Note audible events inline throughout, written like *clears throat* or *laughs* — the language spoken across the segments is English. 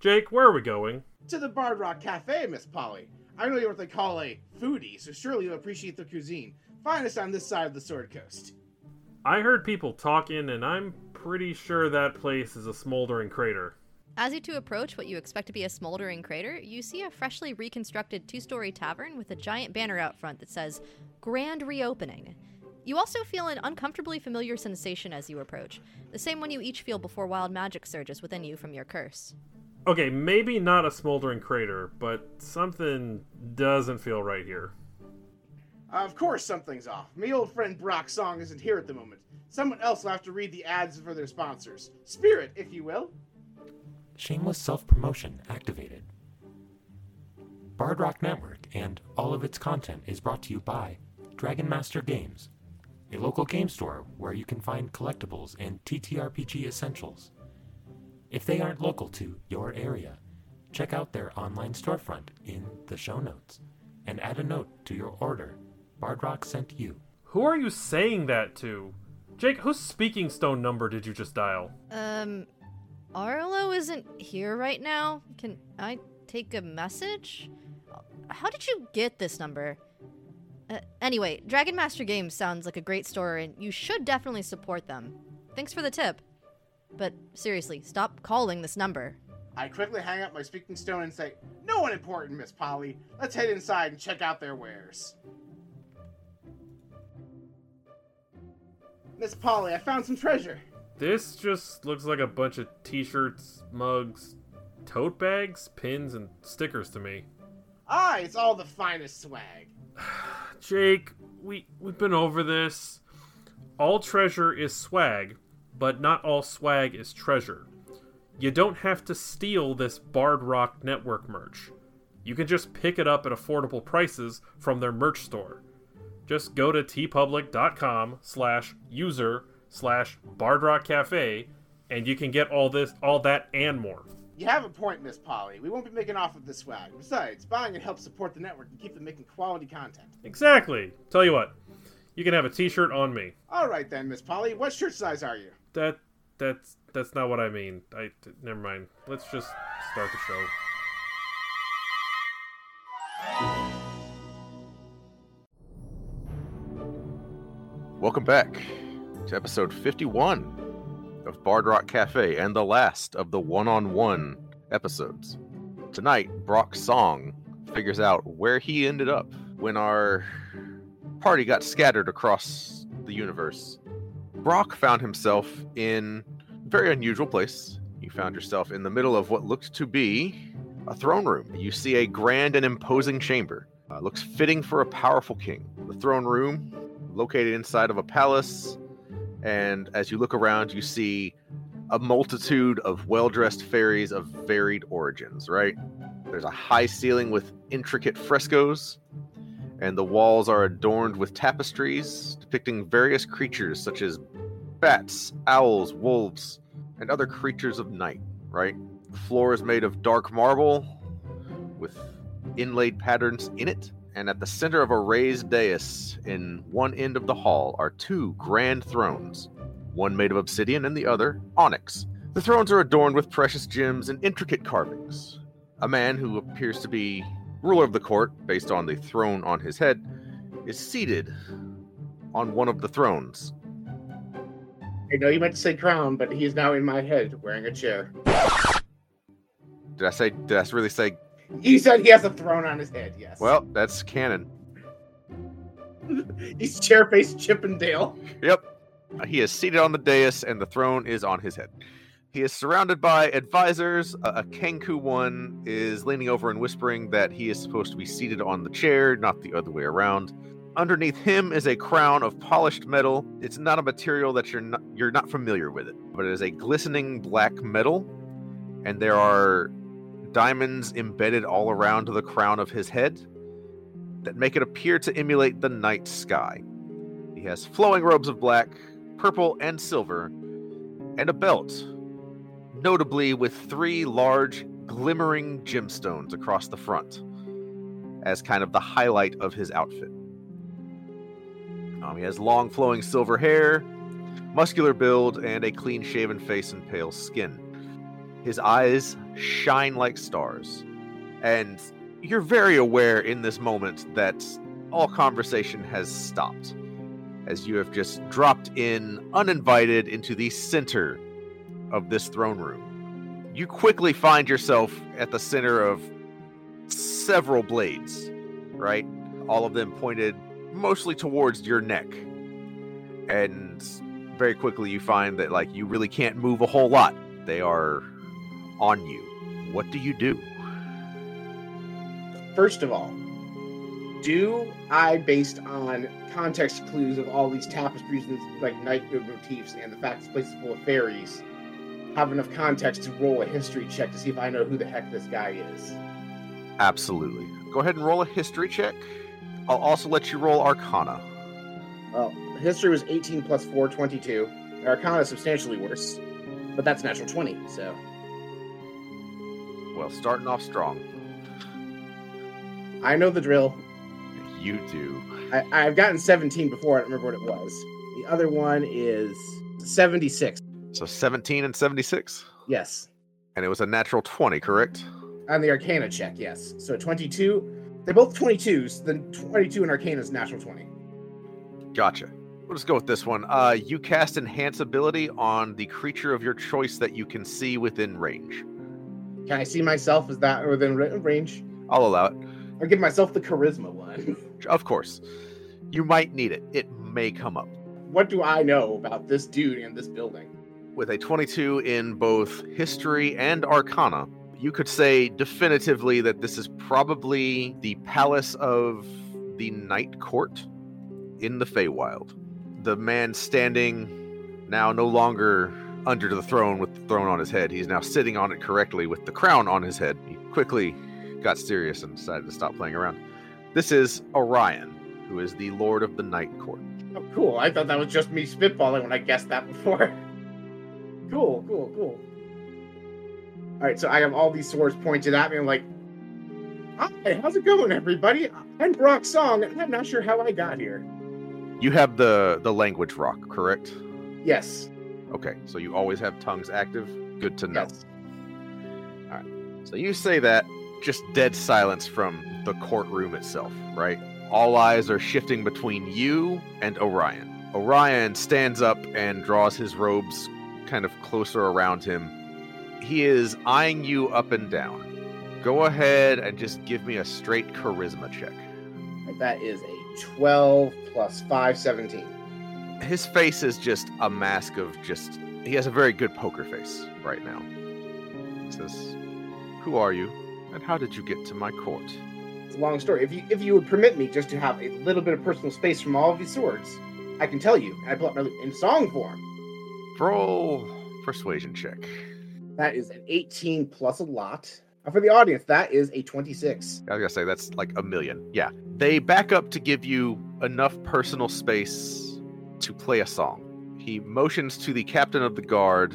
Jake, where are we going? To the Bard Rock Cafe, Miss Polly. I know you're what they call a foodie, so surely you'll appreciate the cuisine. Find us on this side of the Sword Coast. I heard people talking, and I'm pretty sure that place is a smoldering crater. As you two approach what you expect to be a smoldering crater, you see a freshly reconstructed two story tavern with a giant banner out front that says Grand Reopening. You also feel an uncomfortably familiar sensation as you approach, the same one you each feel before wild magic surges within you from your curse. Okay, maybe not a smoldering crater, but something doesn't feel right here. Uh, of course, something's off. My old friend Brock Song isn't here at the moment. Someone else will have to read the ads for their sponsors. Spirit, if you will. Shameless self promotion activated. Bard Rock Network and all of its content is brought to you by Dragon Master Games, a local game store where you can find collectibles and TTRPG essentials. If they aren't local to your area, check out their online storefront in the show notes and add a note to your order. Bardrock sent you. Who are you saying that to? Jake, whose speaking stone number did you just dial? Um, Arlo isn't here right now. Can I take a message? How did you get this number? Uh, anyway, Dragon Master Games sounds like a great store, and you should definitely support them. Thanks for the tip. But seriously, stop calling this number. I quickly hang up my speaking stone and say, No one important, Miss Polly. Let's head inside and check out their wares. Miss Polly, I found some treasure. This just looks like a bunch of t shirts, mugs, tote bags, pins, and stickers to me. Ah, it's all the finest swag. Jake, we, we've been over this. All treasure is swag, but not all swag is treasure. You don't have to steal this Bard Rock Network merch. You can just pick it up at affordable prices from their merch store. Just go to teepublic.com slash user slash Bardrock Cafe and you can get all this all that and more. You have a point, Miss Polly. We won't be making off with this swag. Besides, buying it helps support the network and keep them making quality content. Exactly. Tell you what, you can have a t-shirt on me. All right then, Miss Polly. What shirt size are you? That that's that's not what I mean. I never mind. Let's just start the show. Welcome back to episode 51 of Bard Rock Cafe and the last of the one on one episodes. Tonight, Brock's song figures out where he ended up when our party got scattered across the universe. Brock found himself in a very unusual place. You found yourself in the middle of what looked to be a throne room. You see a grand and imposing chamber. Uh, looks fitting for a powerful king. The throne room, located inside of a palace, and as you look around, you see a multitude of well dressed fairies of varied origins, right? There's a high ceiling with intricate frescoes, and the walls are adorned with tapestries depicting various creatures such as bats, owls, wolves, and other creatures of night, right? The floor is made of dark marble with inlaid patterns in it. And at the center of a raised dais in one end of the hall are two grand thrones, one made of obsidian and the other onyx. The thrones are adorned with precious gems and intricate carvings. A man who appears to be ruler of the court, based on the throne on his head, is seated on one of the thrones. I know you meant to say crown, but he is now in my head wearing a chair. Did I say? Did I really say? He said he has a throne on his head, yes. Well, that's canon. *laughs* He's chair faced Chippendale. Yep. Uh, He is seated on the dais, and the throne is on his head. He is surrounded by advisors. A, a Kenku one is leaning over and whispering that he is supposed to be seated on the chair, not the other way around. Underneath him is a crown of polished metal. It's not a material that you're not you're not familiar with it, but it is a glistening black metal, and there are diamonds embedded all around the crown of his head that make it appear to emulate the night sky. He has flowing robes of black, purple, and silver, and a belt, notably with three large, glimmering gemstones across the front, as kind of the highlight of his outfit. Um, he has long, flowing silver hair, muscular build and a clean shaven face and pale skin. His eyes shine like stars, and you're very aware in this moment that all conversation has stopped as you have just dropped in uninvited into the center of this throne room. You quickly find yourself at the center of several blades, right? All of them pointed mostly towards your neck. And very quickly you find that like you really can't move a whole lot. They are on you. What do you do? First of all, do I, based on context clues of all these tapestries and like knighthood motifs and the fact this place is full of fairies, have enough context to roll a history check to see if I know who the heck this guy is? Absolutely. Go ahead and roll a history check. I'll also let you roll Arcana. Well, history was 18 plus 4, 22. Arcana is substantially worse, but that's natural 20, so. Well, starting off strong. I know the drill. You do. I, I've gotten 17 before. I don't remember what it was. The other one is 76. So 17 and 76. Yes. And it was a natural 20, correct? On the Arcana check, yes. So 22. They're both 22s. Then 22 in Arcana is natural 20. Gotcha. We'll just go with this one. Uh, you cast Enhance ability on the creature of your choice that you can see within range. Can I see myself as that within range? I'll allow it. Or give myself the charisma one. *laughs* Of course. You might need it. It may come up. what do I know about this dude and this building? With a 22 in both history and arcana, you could say definitively that this is probably the palace of the Night Court in the Feywild. The man standing now no longer under the throne with the throne on his head. He's now sitting on it correctly with the crown on his head. He quickly got serious and decided to stop playing around. This is Orion, who is the Lord of the Night Court. Oh, cool. I thought that was just me spitballing when I guessed that before. *laughs* cool, cool, cool. All right, so I have all these swords pointed at me. I'm like, hi, how's it going, everybody? I'm Brock Song, and I'm not sure how I got here. You have the the language rock, correct? Yes, Okay, so you always have tongues active. Good to know. yes. So you say that, just dead silence from the courtroom itself, right? All eyes are shifting between you and Orion. Orion stands up and draws his robes kind of closer around him. He is eyeing you up and down. Go ahead and just give me a straight charisma check. That is a 12 plus 5, 17. His face is just a mask of just. He has a very good poker face right now. He says, Who are you, and how did you get to my court? It's a long story. If you if you would permit me just to have a little bit of personal space from all of these swords, I can tell you. I pull up my in song form. Roll persuasion check. That is an 18 plus a lot. And for the audience, that is a 26. I was gonna say that's like a million. Yeah. They back up to give you enough personal space to play a song. He motions to the captain of the guard,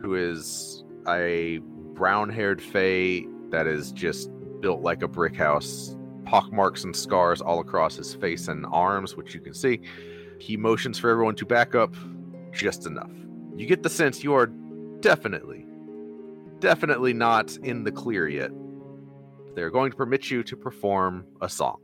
who is a brown haired Fey that is just built like a brick house, pockmarks and scars all across his face and arms, which you can see. He motions for everyone to back up just enough. You get the sense you are definitely, definitely not in the clear yet. They're going to permit you to perform a song.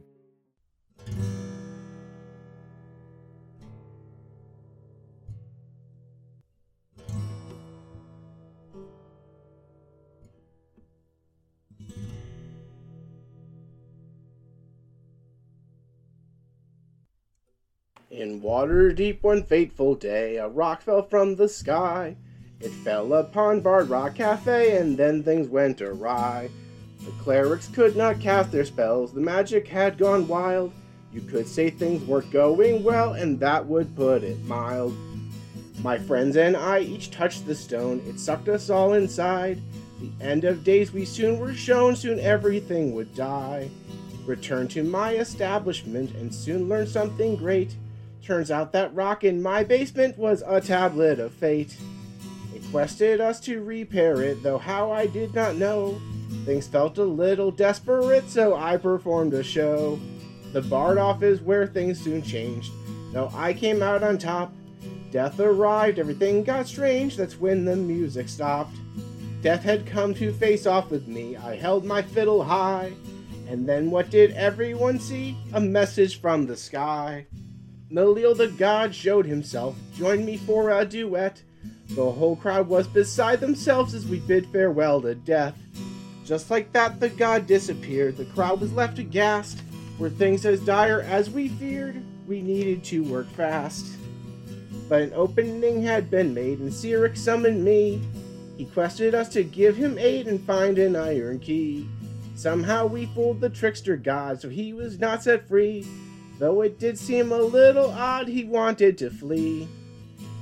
Waterdeep one fateful day, a rock fell from the sky. It fell upon Bard Rock Cafe, and then things went awry. The clerics could not cast their spells, the magic had gone wild. You could say things weren't going well, and that would put it mild. My friends and I each touched the stone, it sucked us all inside. The end of days we soon were shown, soon everything would die. Return to my establishment and soon learn something great. Turns out that rock in my basement was a tablet of fate. It quested us to repair it, though how I did not know. Things felt a little desperate, so I performed a show. The Bard off is where things soon changed, though I came out on top. Death arrived, everything got strange, that's when the music stopped. Death had come to face off with me, I held my fiddle high. And then what did everyone see? A message from the sky. Malil the god showed himself, joined me for a duet. The whole crowd was beside themselves as we bid farewell to death. Just like that, the god disappeared. The crowd was left aghast. Were things as dire as we feared? We needed to work fast. But an opening had been made, and Cyric summoned me. He quested us to give him aid and find an iron key. Somehow we fooled the trickster god, so he was not set free. Though it did seem a little odd, he wanted to flee.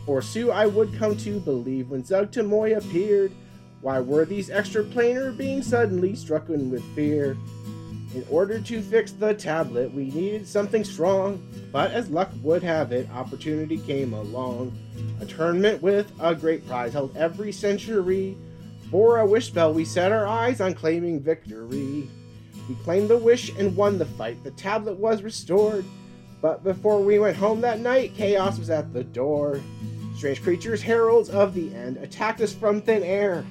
For Sue I would come to believe when Zuggtmoy appeared. Why were these extra planar beings suddenly strucken with fear? In order to fix the tablet, we needed something strong. But as luck would have it, opportunity came along. A tournament with a great prize held every century. For a wish spell, we set our eyes on claiming victory. We claimed the wish and won the fight. The tablet was restored. But before we went home that night, chaos was at the door. Strange creatures, heralds of the end, attacked us from thin air.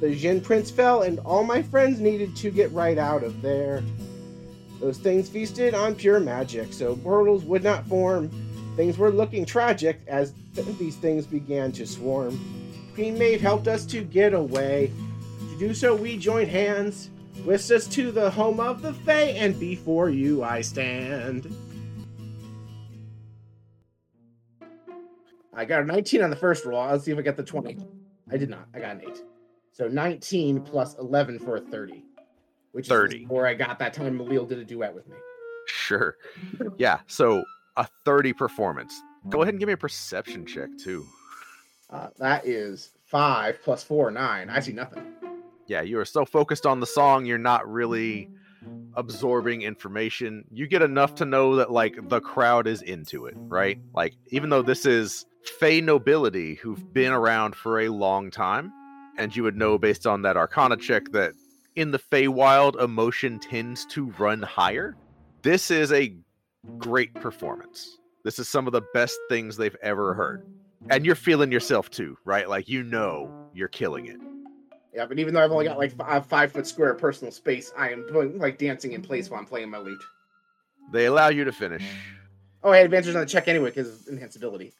The Jin Prince fell, and all my friends needed to get right out of there. Those things feasted on pure magic, so portals would not form. Things were looking tragic as th- these things began to swarm. Queen Maeve helped us to get away. To do so, we joined hands, whisked us to the home of the Fae, and before you I stand. I got a 19 on the first roll. Let's see if I get the 20. I did not. I got an 8. So 19 plus 11 for a 30. Which 30. is where I got that time Malil did a duet with me. Sure. Yeah. So a 30 performance. Go ahead and give me a perception check too. Uh, that is 5 plus 4, 9. I see nothing. Yeah, you are so focused on the song, you're not really mm-hmm. absorbing information. You get enough to know that like the crowd is into it, right? Like even though this is Fey nobility who've been around for a long time, and you would know based on that Arcana check that in the Feywild emotion tends to run higher. This is a great performance. This is some of the best things they've ever heard. And you're feeling yourself too, right? Like you know you're killing it. Yeah, but even though I've only got like five, five foot square personal space, I am doing like dancing in place while I'm playing my lute. They allow you to finish. Oh, I had advantage on the check anyway because of Enhance Ability.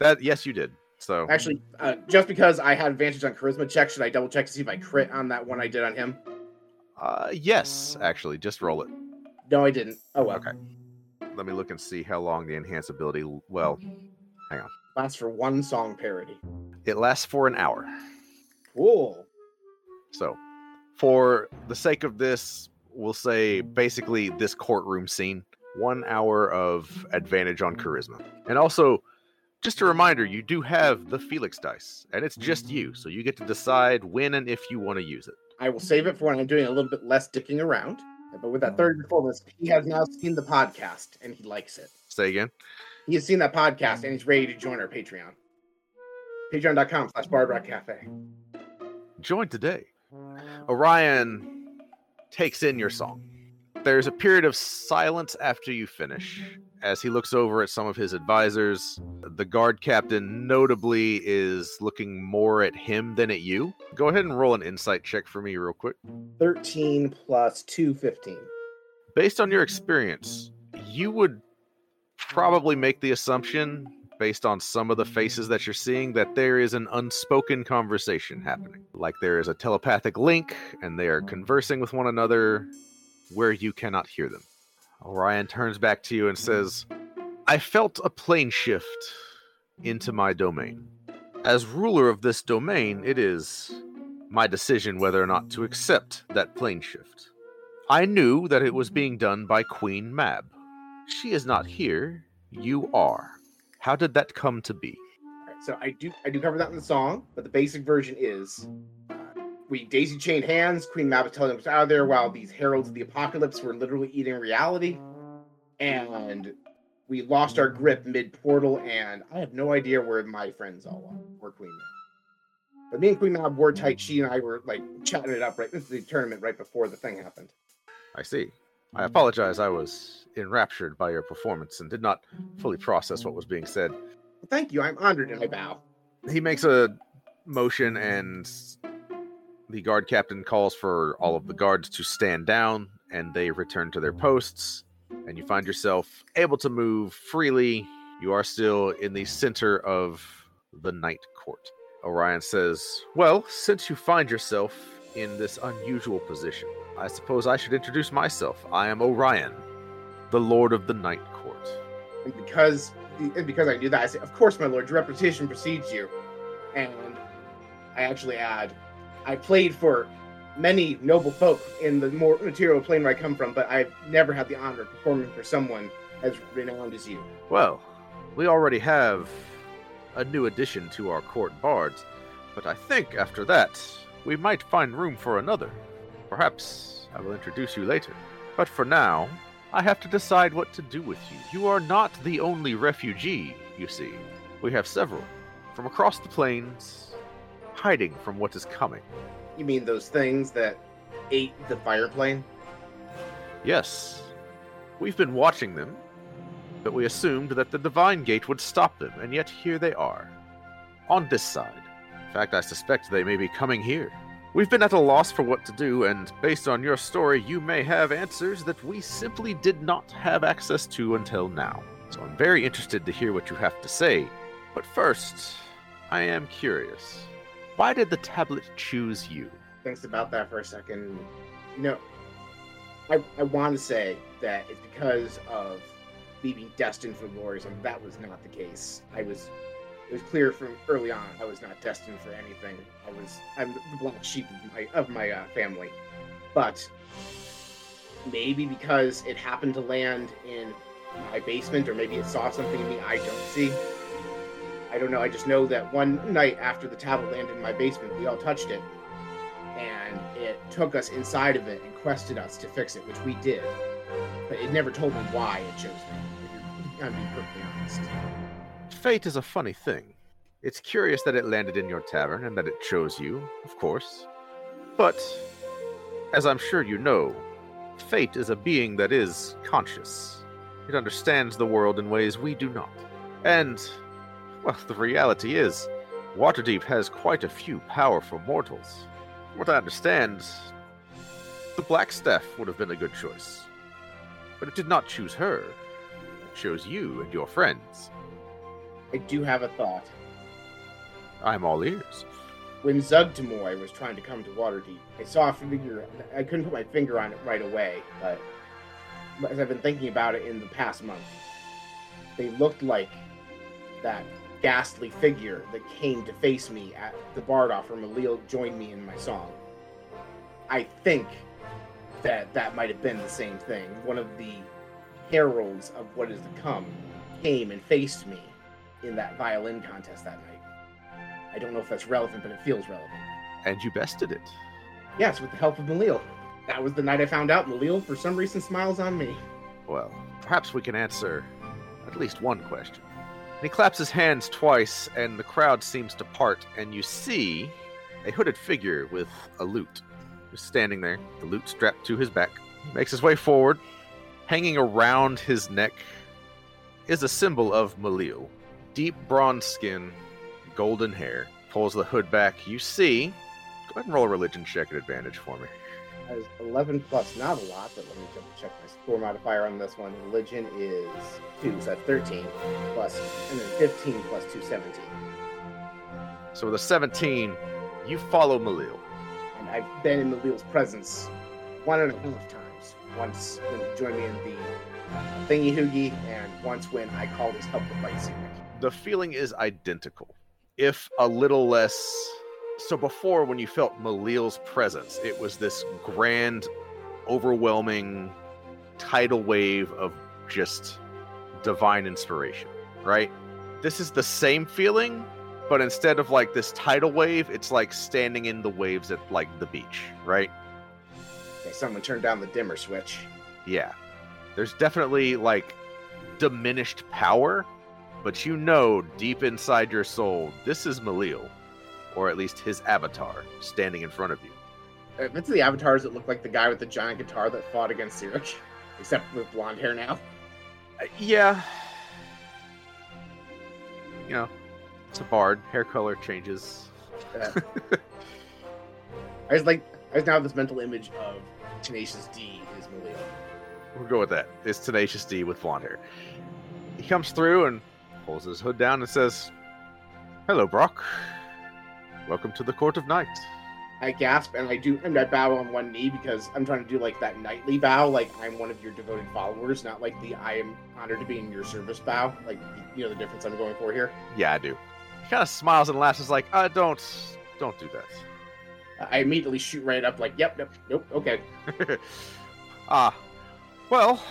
That yes, you did. So Actually, uh, just because I had advantage on charisma check, should I double check to see if I crit on that one I did on him? uh, yes, actually, just roll it. No, I didn't. Oh well. Okay. Let me look and see how long the Enhance Ability. Well, hang on. Lasts for one song parody. it lasts for an hour. Cool. So, for the sake of this, we'll say basically this courtroom scene, one hour of advantage on charisma. And also, just a reminder, you do have the Felix dice, and it's just you, so you get to decide when and if you want to use it. I will save it for when I'm doing a little bit less dicking around. But with that oh. third performance, he has now seen the podcast and he likes it. Say again. He has seen that podcast and he's ready to join our Patreon. Patreon.com slash Bardrock Cafe. Join today. Orion takes in your song. There's a period of silence after you finish as he looks over at some of his advisors. The guard captain, notably, is looking more at him than at you. Go ahead and roll an insight check for me, real quick. 13 plus 215. Based on your experience, you would probably make the assumption, based on some of the faces that you're seeing, that mm-hmm. there is an unspoken conversation happening. Like there is a telepathic link and they are mm-hmm. conversing with one another where you cannot hear them. Orion turns back to you and mm-hmm. says, I felt a plane shift into my domain. As ruler of this domain, it is my decision whether or not to accept that plane shift. I knew that it was being done by Queen Mab. She is not here. You are. How did that come to be? All right, so I do I do cover that in the song, but the basic version is uh, we daisy chained hands. Queen Mab was telling us out of there while these heralds of the apocalypse were literally eating reality, and we lost our grip mid portal. And I have no idea where my friends all are. Where Queen Mab. But me and Queen Mab were tight. She and I were like chatting it up right. This is the tournament right before the thing happened. I see. I apologize. I was enraptured by your performance and did not fully process what was being said. Thank you. I'm honored and I bow. He makes a motion, and the guard captain calls for all of the guards to stand down, and they return to their posts. And you find yourself able to move freely. You are still in the center of the night court. Orion says, Well, since you find yourself in this unusual position, I suppose I should introduce myself. I am Orion, the Lord of the Night Court. And because and because I knew that, I said, Of course, my lord, your reputation precedes you. And I actually add, I played for many noble folk in the more material plane where I come from, but I've never had the honor of performing for someone as renowned as you. Well, we already have a new addition to our court bards, but I think after that, we might find room for another. Perhaps I will introduce you later. But for now, I have to decide what to do with you. You are not the only refugee, you see. We have several from across the plains, hiding from what is coming. You mean those things that ate the fire plane? Yes, we've been watching them, but we assumed that the Divine Gate would stop them, and yet here they are. On this side. In fact, I suspect they may be coming here. We've been at a loss for what to do, and based on your story, you may have answers that we simply did not have access to until now. So I'm very interested to hear what you have to say. But first, I am curious. Why did the tablet choose you? Thinks about that for a second. You know, I, I want to say that it's because of me being destined for glories, and that was not the case. I was it was clear from early on I was not destined for anything. I was I'm the black sheep of my of my uh, family, but maybe because it happened to land in my basement, or maybe it saw something in me I don't see. I don't know. I just know that one night after the tablet landed in my basement, we all touched it, and it took us inside of it and quested us to fix it, which we did. But it never told me why it chose me. I'm being perfectly honest. Fate is a funny thing. It's curious that it landed in your tavern and that it chose you, of course. But, as I'm sure you know, fate is a being that is conscious. It understands the world in ways we do not. And, well, the reality is, Waterdeep has quite a few powerful mortals. From what I understand, the Blackstaff would have been a good choice. But it did not choose her. It chose you and your friends. I do have a thought. I'm all ears. When Zuggtmoy was trying to come to Waterdeep, I saw a figure. I couldn't put my finger on it right away, but as I've been thinking about it in the past month, they looked like that ghastly figure that came to face me at the Bardoff where Malil joined me in my song. I think that that might have been the same thing. One of the heralds of what is to come came and faced me in that violin contest that night. I don't know if that's relevant, but it feels relevant. And you bested it. Yes, with the help of Malil. That was the night I found out Malil, for some reason, smiles on me. Well, perhaps we can answer at least one question. And he claps his hands twice, and the crowd seems to part, and you see a hooded figure with a lute. Just standing there, the lute strapped to his back. He makes his way forward. Hanging around his neck is a symbol of Malil. Deep bronze skin, golden hair. Pulls the hood back. You see. Go ahead and roll a religion check at advantage for me. As 11 plus, not a lot, but let me double check my score modifier on this one. Religion is 2, so that's 13, plus, and then 15 plus 2, 17. So with a 17, you follow Malil. And I've been in Malil's presence one and a half times. Once when he joined me in the Thingy Hoogie, and once when I called his help fight Cyric. The feeling is identical, if a little less. So before, when you felt Malil's presence, it was this grand, overwhelming tidal wave of just divine inspiration, right? This is the same feeling, but instead of like this tidal wave, it's like standing in the waves at like the beach, right? Okay, someone turned down the dimmer switch. Yeah. There's definitely like diminished power, but you know deep inside your soul, this is Malil, or at least his avatar, standing in front of you. If it's the avatars that look like the guy with the giant guitar that fought against Cyric, *laughs* except with blonde hair now. Uh, yeah. you know, it's a bard. Hair color changes. Uh, *laughs* I was like, I just now have this mental image of Tenacious D is Maleo. We'll go with that. It's Tenacious D with blonde hair. He comes through and pulls his hood down and says, Hello, Brock. Welcome to the Court of Night. I gasp and I do, and I bow on one knee because I'm trying to do like that knightly bow, like I'm one of your devoted followers, not like the I am honored to be in your service bow. Like, you know the difference I'm going for here. Yeah, I do. He kind of smiles and laughs. Is like, uh, don't, don't do that. I immediately shoot right up, like, yep, yep, nope, okay. *laughs* ah, well,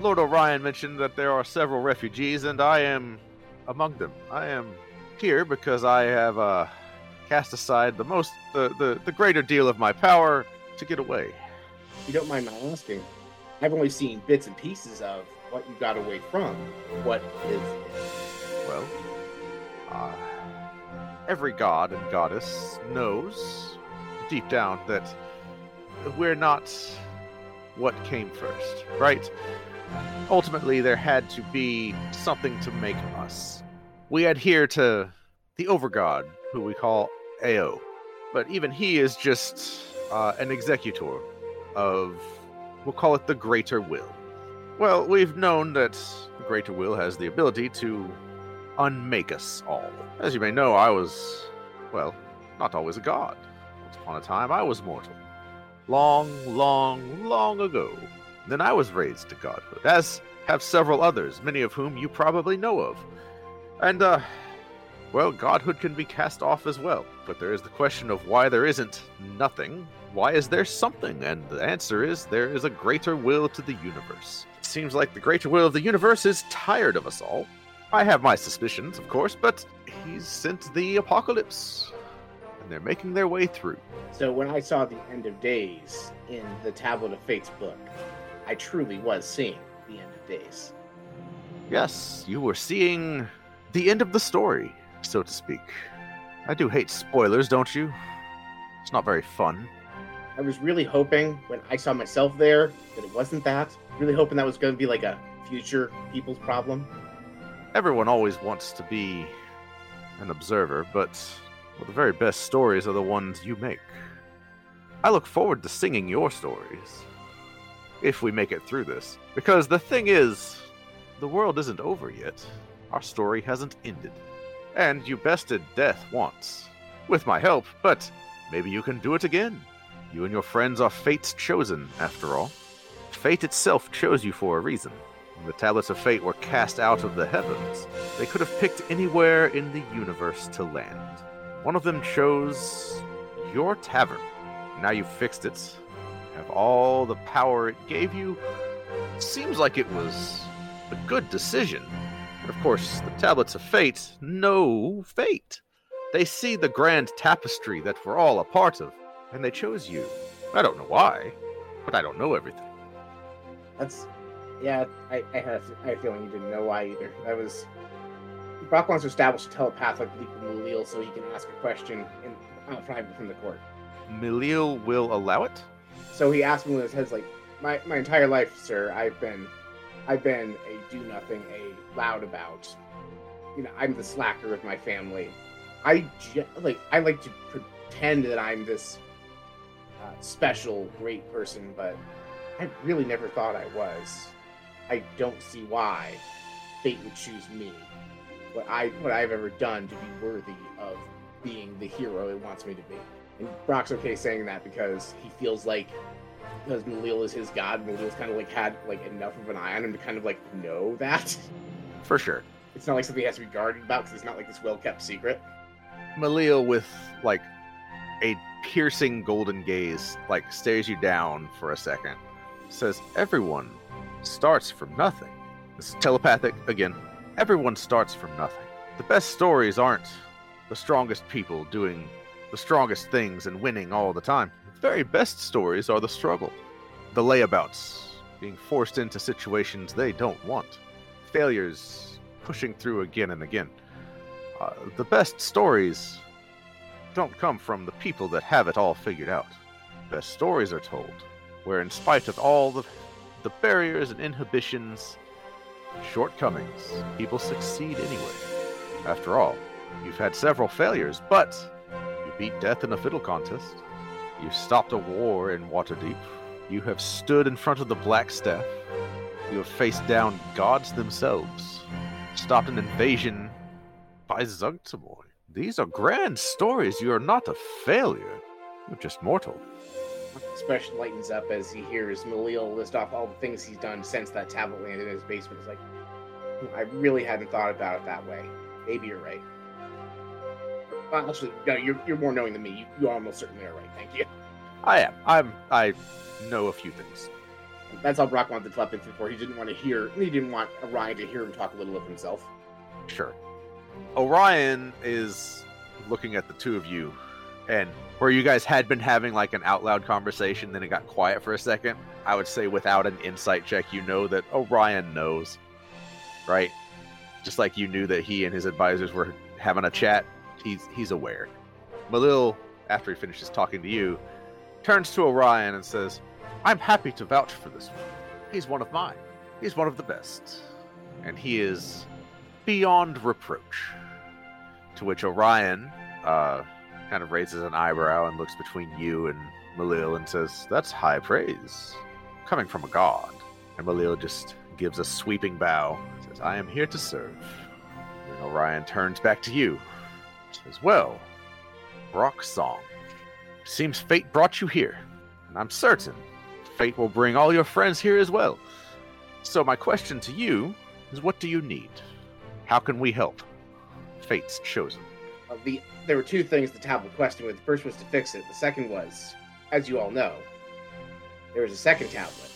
Lord Orion mentioned that there are several refugees, and I am among them. I am here because I have uh, cast aside the most, the, the, the greater deal of my power to get away. You don't mind my asking, I've only seen bits and pieces of what you got away from. What is it? Well, uh, every god and goddess knows deep down that we're not what came first, right? Ultimately, there had to be something to make us. We adhere to the Overgod, who we call Ao. But even he is just uh, an executor of, we'll call it the Greater Will. Well, we've known that the Greater Will has the ability to unmake us all. As you may know, I was, well, not always a god. Once upon a time, I was mortal. Long, long, long ago. Then I was raised to godhood, as have several others, many of whom you probably know of. And, uh, well, godhood can be cast off as well. But there is the question of why there isn't nothing. Why is there something? And the answer is there is a greater will to the universe. It seems like the greater will of the universe is tired of us all. I have my suspicions, of course, but he's sent the apocalypse. And they're making their way through. So when I saw the end of days in the Tablet of Fate's book, I truly was seeing the end of days. Yes, you were seeing the end of the story, so to speak. I do hate spoilers, don't you? It's not very fun. I was really hoping when I saw myself there that it wasn't that. Really hoping that was going to be like a future people's problem. Everyone always wants to be an observer, but well, the very best stories are the ones you make. I look forward to singing your stories. If we make it through this. Because the thing is, the world isn't over yet. Our story hasn't ended. And you bested death once. With my help, but maybe you can do it again. You and your friends are fate's chosen, after all. Fate itself chose you for a reason. When the tablets of fate were cast out of the heavens, they could have picked anywhere in the universe to land. One of them chose your tavern. Now you've fixed it, have all the power it gave you. Seems like it was a good decision. But of course, the tablets of fate know fate. They see the grand tapestry that we're all a part of, and they chose you. I don't know why, but I don't know everything. That's, yeah, I, I, had, a, I had a feeling you didn't know why either. That was. Brock wants to establish a telepathic link with Malil so he can ask a question in, out private from the court. Malil will allow it? So he asked me with his head's like, my, my entire life, sir, I've been I've been a do nothing, a loud about. You know, I'm the slacker with my family. I like I like to pretend that I'm this uh, special, great person, but I really never thought I was. I don't see why fate would choose me. What I what I've ever done to be worthy of being the hero it wants me to be. And Brock's okay saying that because he feels like because Malil is his god, Malil's kind of like had like enough of an eye on him to kind of like know that. For sure. It's not like something he has to be guarded about because it's not like this well kept secret. Malil with like a piercing golden gaze, like stares you down for a second, says, Everyone starts from nothing. This is telepathic again. Everyone starts from nothing. The best stories aren't the strongest people doing the strongest things and winning all the time. The very best stories are the struggle, the layabouts, being forced into situations they don't want, failures pushing through again and again. Uh, the best stories don't come from the people that have it all figured out. Best stories are told where, in spite of all the, the barriers and inhibitions, shortcomings, people succeed anyway. After all, you've had several failures, but you beat death in a fiddle contest. You stopped a war in Waterdeep. You have stood in front of the Black Staff. You have faced down gods themselves. Stopped an invasion by Zuggtmoy. These are grand stories. You are not a failure. You're just mortal. Expression lightens up as he hears Malil list off all the things he's done since that tablet landed in his basement. He's like, "Hmm, I really hadn't thought about it that way. Maybe you're right. Well, actually, no, you're, you're more knowing than me. You, you almost certainly are right. Thank you. I am. I'm. I know a few things. That's all Brock wanted the telepathy for. He didn't want to hear. He didn't want Orion to hear him talk a little of himself. Sure. Orion is looking at the two of you, and where you guys had been having like an out loud conversation, then it got quiet for a second. I would say without an insight check, you know that Orion knows, right? Just like you knew that he and his advisors were having a chat, he's he's aware. Malil, after he finishes talking to you, turns to Orion and says, "I'm happy to vouch for this one. He's one of mine. He's one of the best, and he is beyond reproach." To which Orion uh, kind of raises an eyebrow and looks between you and Malil and says, That's high praise. Coming from a god. And Malil just gives a sweeping bow. Says, I am here to serve. And Orion turns back to you. Says, Well, Brock Song. Seems fate brought you here. And I'm certain fate will bring all your friends here as well. So my question to you is what do you need? How can we help? Fate's chosen. Uh, the there were two things the tablet questioned with. The first was to fix it. The second was, as you all know, there was a second tablet,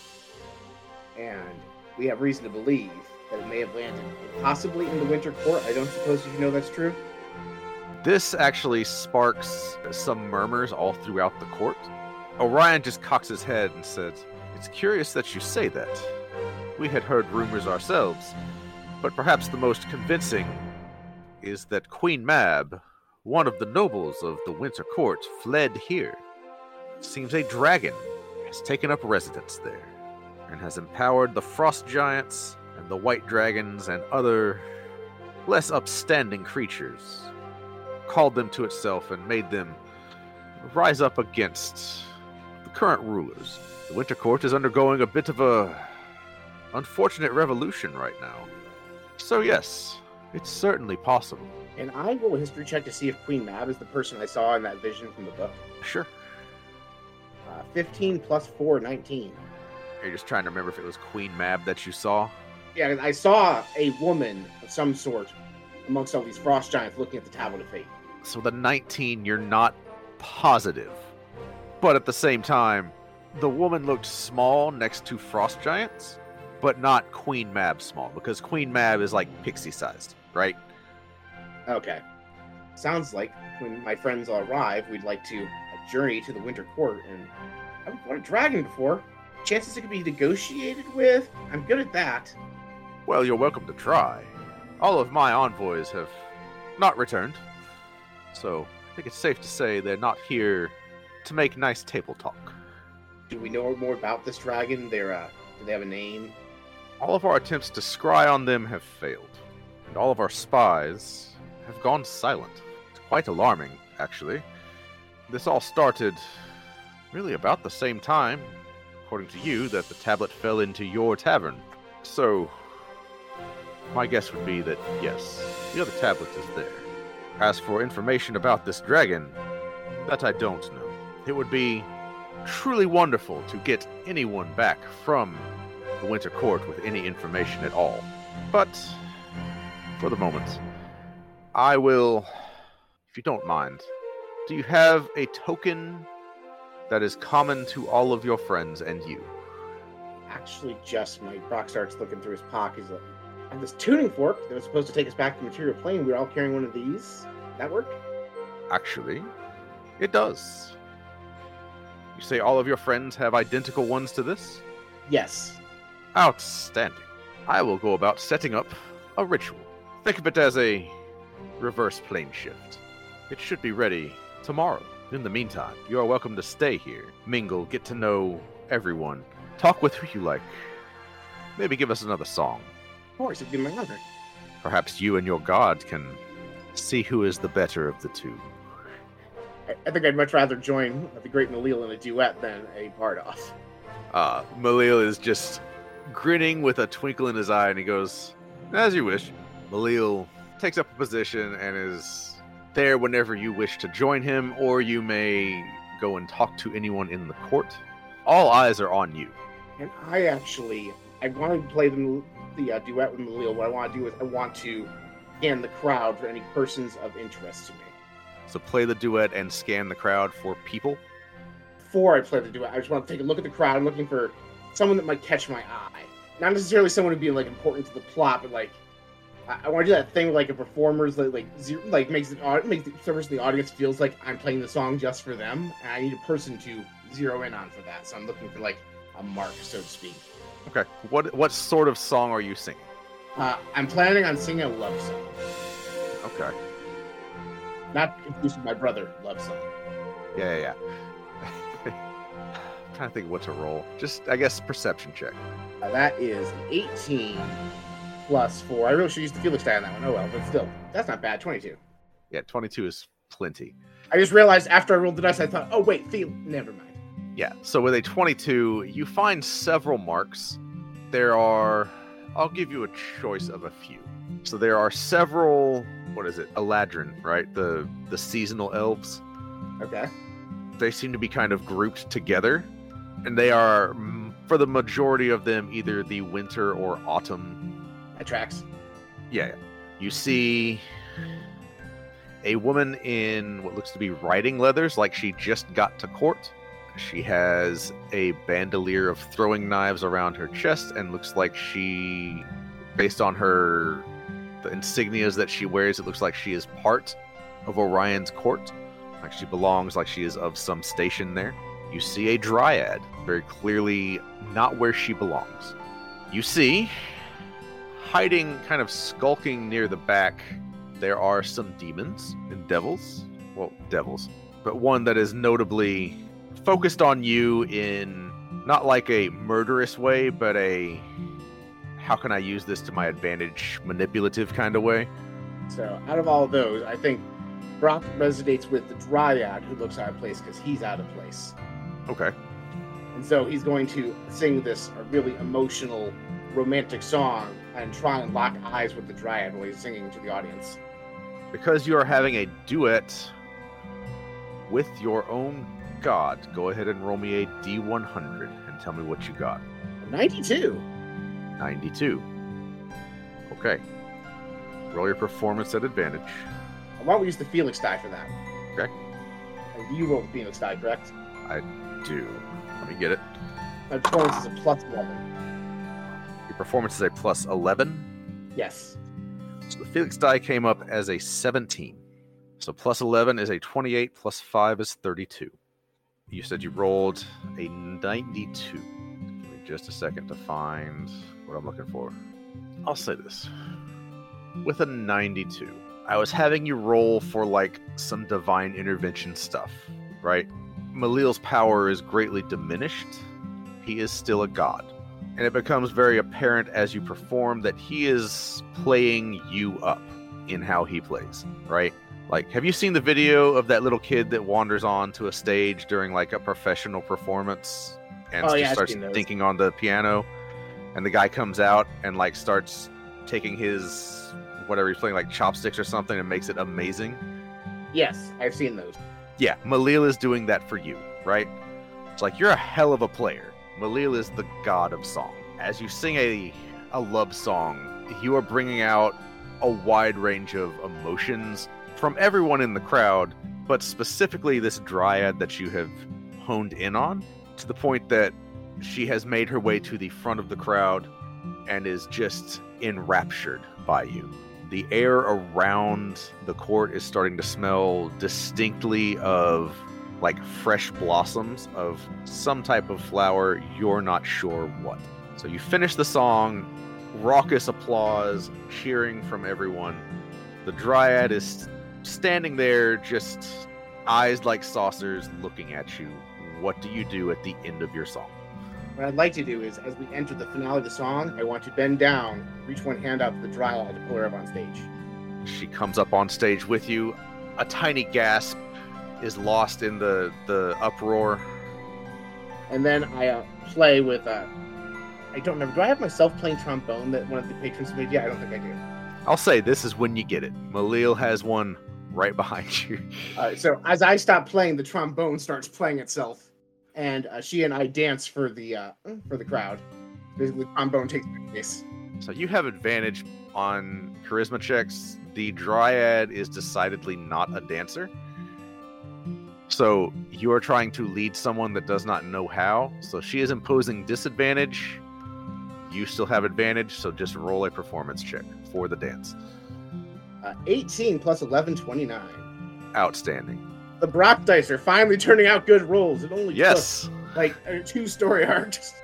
and we have reason to believe that it may have landed possibly in the Winter Court. I don't suppose you know that's true. This actually sparks some murmurs all throughout the court. Orion just cocks his head and says, It's curious that you say that. We had heard rumors ourselves, but perhaps the most convincing is that Queen Mab, one of the nobles of the Winter Court, fled here. Seems a dragon has taken up residence there and has empowered the frost giants and the white dragons and other less upstanding creatures called them to itself and made them rise up against the current rulers. The Winter Court is undergoing a bit of a unfortunate revolution right now. So yes, it's certainly possible. And I a history check to see if Queen Mab is the person I saw in that vision from the book. Sure. Uh, 15 plus 4, 19. You're just trying to remember if it was Queen Mab that you saw. Yeah, I saw a woman of some sort amongst all these frost giants looking at the Tablet of Fate. So the 19, you're not positive. But at the same time, the woman looked small next to frost giants, but not Queen Mab small, because Queen Mab is like pixie sized, right? Okay. Sounds like when my friends all arrive, we'd like to a journey to the Winter Court, and I haven't fought a dragon before. Chances it could be negotiated with. I'm good at that. Well, you're welcome to try. All of my envoys have not returned, so I think it's safe to say they're not here to make nice table talk. Do we know more about this dragon? They're, uh, do they have a name? All of our attempts to scry on them have failed, and all of our spies have gone silent. It's quite alarming, actually. This all started really about the same time, according to you, that the tablet fell into your tavern. So, my guess would be that yes, the other tablet is there. As for information about this dragon, that I don't know. It would be truly wonderful to get anyone back from the Winter Court with any information at all. But, for the moment, I will, if you don't mind, do you have a token that is common to all of your friends and you? Actually, just my Brock starts looking through his pocket. He's like, Have this tuning fork that was supposed to take us back to the material plane. We were all carrying one of these. That work? Actually, it does. You say all of your friends have identical ones to this? Yes. Outstanding. I will go about setting up a ritual. Think of it as a reverse plane shift. It should be ready tomorrow. In the meantime, you are welcome to stay here, mingle, get to know everyone, talk with who you like. Maybe give us another song. Of course, it'd be my honor. Perhaps you and your god can See who is the better of the two. I, I think I'd much rather join the great Malil in a duet than a Bardoff. Uh, Malil is just grinning with a twinkle in his eye, and he goes, "As you wish." Malil takes up a position and is there whenever you wish to join him, or you may go and talk to anyone in the court. All eyes are on you. And I actually, I wanted to play the, the uh, duet with Milil. What I want to do is I want to scan the crowd for any persons of interest to me. So play the duet and scan the crowd for people. Before I play the duet, I just want to take a look at the crowd. I'm looking for someone that might catch my eye. Not necessarily someone who'd be like important to the plot, but like I, I want to do that thing where, like a performer's like like zero, like makes it au- makes the service the audience feels like I'm playing the song just for them, and I need a person to zero in on for that. So I'm looking for like a mark, so to speak. Okay. What what sort of song are you singing? Uh, I'm planning on singing a love song, Okay. not confused with my brother love song. Yeah, yeah. yeah. I'm *laughs* trying to think what to roll. Just I guess perception check. Uh, that is 18 plus four. I really should use the Felix die on that one. Oh well, but still, that's not bad. 22. Yeah, 22 is plenty. I just realized after I rolled the dice, I thought, oh wait, Fel, never mind. Yeah. So with a 22, you find several marks. There are I'll give you a choice of a few. So there are several what is it? Eladrin, right? The the seasonal elves. Okay. They seem to be kind of grouped together and they are mm, for the majority of them either the winter or autumn That tracks. Yeah. You see a woman in what looks to be riding leathers, like she just got to court. She has a bandolier of throwing knives around her chest and looks like she, based on her, the insignias that she wears, it looks like she is part of Orion's court. Like she belongs, like she is of some station there. You see a dryad, very clearly not where she belongs. You see hiding, kind of skulking near the back, there are some demons and devils. Well, devils, but one that is notably focused on you in not like a murderous way, but a how can I use this to my advantage, manipulative kind of way. So out of all those, I think Brock resonates with the Dryad who looks out of place because he's out of place. Okay. And so he's going to sing this really emotional, romantic song and try and lock eyes with the Dryad while he's singing to the audience. Because you are having a duet with your own god, go ahead and roll me a D100 and tell me what you got. 92. 92. Okay. Roll your performance at advantage. Why don't we use the Felix die for that? Okay. And you roll the Felix die, correct? I do. Let me get it. My performance is a plus 11. Your performance is a plus 11. Yes. So the Felix die came up as a 17. So plus 11 is a 28, plus 5 is 32. You said you rolled a 92. Give me just a second to find what I'm looking for. I'll say this. With a 92, I was having you roll for like some divine intervention stuff, right? Milil's power is greatly diminished. He is still a god. And it becomes very apparent as you perform that he is playing you up in how he plays, right? Like, have you seen the video of that little kid that wanders on to a stage during like a professional performance and Oh, just yeah, starts thinking on the piano, and the guy comes out and like starts taking his whatever he's playing, like chopsticks or something, and makes it amazing? Yes, I've seen those. Yeah, Milil is doing that for you, right? It's like you're a hell of a player. Milil is the god of song. As you sing a a love song, you are bringing out a wide range of emotions from everyone in the crowd, but specifically this dryad that you have honed in on to the point that she has made her way to the front of the crowd and is just enraptured by you. The air around the court is starting to smell distinctly of like fresh blossoms of some type of flower, you're not sure what. So you finish the song, raucous applause, cheering from everyone. The dryad is standing there, just eyes like saucers looking at you. What do you do at the end of your song? What I'd like to do is, as we enter the finale of the song, I want to bend down, reach one hand out to the Dryad to pull her up on stage. she comes up on stage with you. A tiny gasp is lost in the the uproar. And then I uh, play with. Uh, I don't remember. Do I have myself playing trombone that one of the patrons made? Yeah, I don't think I do. I'll say this is when you get it. Milil has one right behind you. Uh, so as I stop playing, the trombone starts playing itself, and uh, she and I dance for the uh, for the crowd. Basically, the trombone takes the place. So you have advantage on charisma checks. The dryad is decidedly not a dancer. So you are trying to lead someone that does not know how. So she is imposing disadvantage. You still have advantage, so just roll a performance check for the dance. Uh, 18 plus 11, 29. Outstanding. The Brock dice are finally turning out good rolls. It only Yes. took like a two story *laughs* arcs.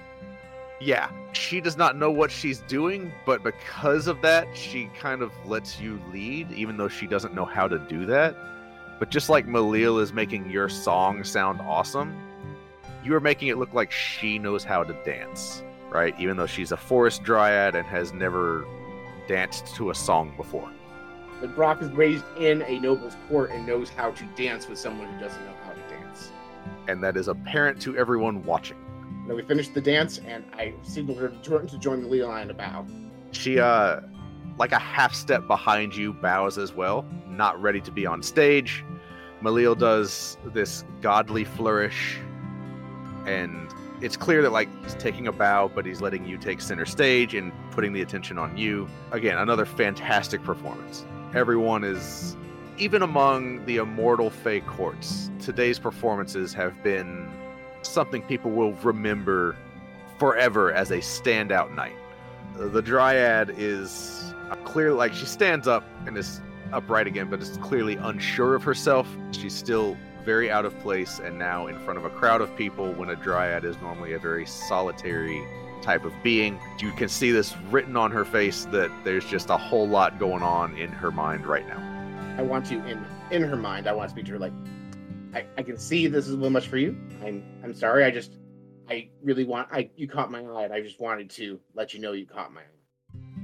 Yeah. She does not know what she's doing, but because of that, she kind of lets you lead, even though she doesn't know how to do that. But just like Milil is making your song sound awesome, you are making it look like she knows how to dance, right? Even though she's a forest dryad and has never danced to a song before. But Brock is raised in a noble's court and knows how to dance with someone who doesn't know how to dance. And that is apparent to everyone watching. Then we finished the dance, and I signaled her to join, to join the lead line to bow. She, uh, like a half step behind you, bows as well, not ready to be on stage. Milil does this godly flourish, and it's clear that, like, he's taking a bow, but he's letting you take center stage and putting the attention on you. Again, another fantastic performance. Everyone is, even among the immortal Fey courts, today's performances have been something people will remember forever as a standout night. The Dryad is uh, clear, like she stands up and is upright again, but is clearly unsure of herself. She's still very out of place and now in front of a crowd of people when a Dryad is normally a very solitary type of being. You can see this written on her face that there's just a whole lot going on in her mind right now. I want to, in in her mind, I want to speak to her like, I, I can see this is a little much for you. I'm I'm sorry. I just I really want I you caught my eye and I just wanted to let you know you caught my eye.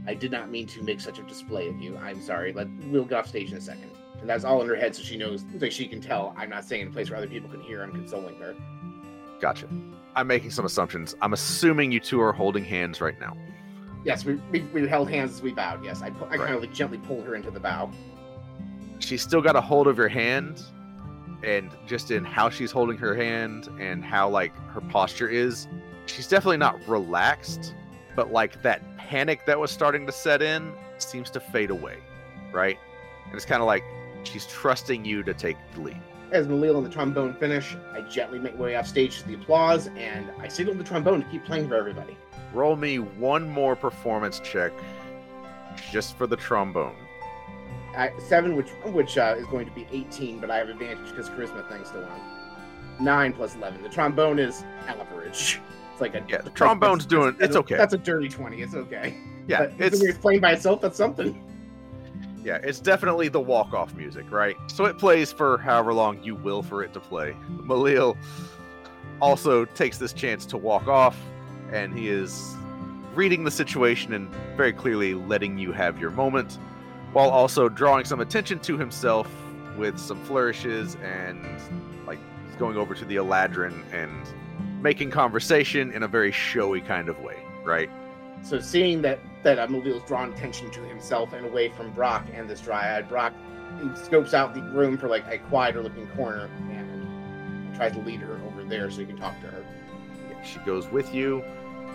I did not mean to make such a display of you. I'm sorry. Let we'll go off stage in a second. And that's all in her head, so she knows like she can tell I'm not saying in a place where other people can hear I'm consoling her. Gotcha. I'm making some assumptions. I'm assuming you two are holding hands right now. Yes, we, we, we held hands as we bowed. Yes, I, pu- I Right. kind of like gently pulled her into the bow. She's still got a hold of your hand, and just in how she's holding her hand and how like her posture is, she's definitely not relaxed, but like that panic that was starting to set in seems to fade away, right? And it's kind of like she's trusting you to take the lead. As Milil and the trombone finish, I gently make my way off stage to the applause, and I signal the trombone to keep playing for everybody. Roll me one more performance check, just for the trombone. I, seven, which which uh, is going to be 18, but I have advantage because charisma thing's still on. Nine plus 11. The trombone is average. It's like a Yeah, the trombone's doing- it's okay. That's a dirty 20. It's okay. Yeah, but it's it's playing by itself. That's something. Yeah, it's definitely the walk off music, right? So it plays for however long you will for it to play. Milil also takes this chance to walk off, and he is reading the situation and very clearly letting you have your moment, while also drawing some attention to himself with some flourishes and like going over to the Eladrin and making conversation in a very showy kind of way, right? So seeing that that uh, Milil's drawn attention to himself and away from Brock and this dryad, Brock scopes out the room for like a quieter looking corner and tries to lead her over there so he can talk to her. Yeah, She goes with you,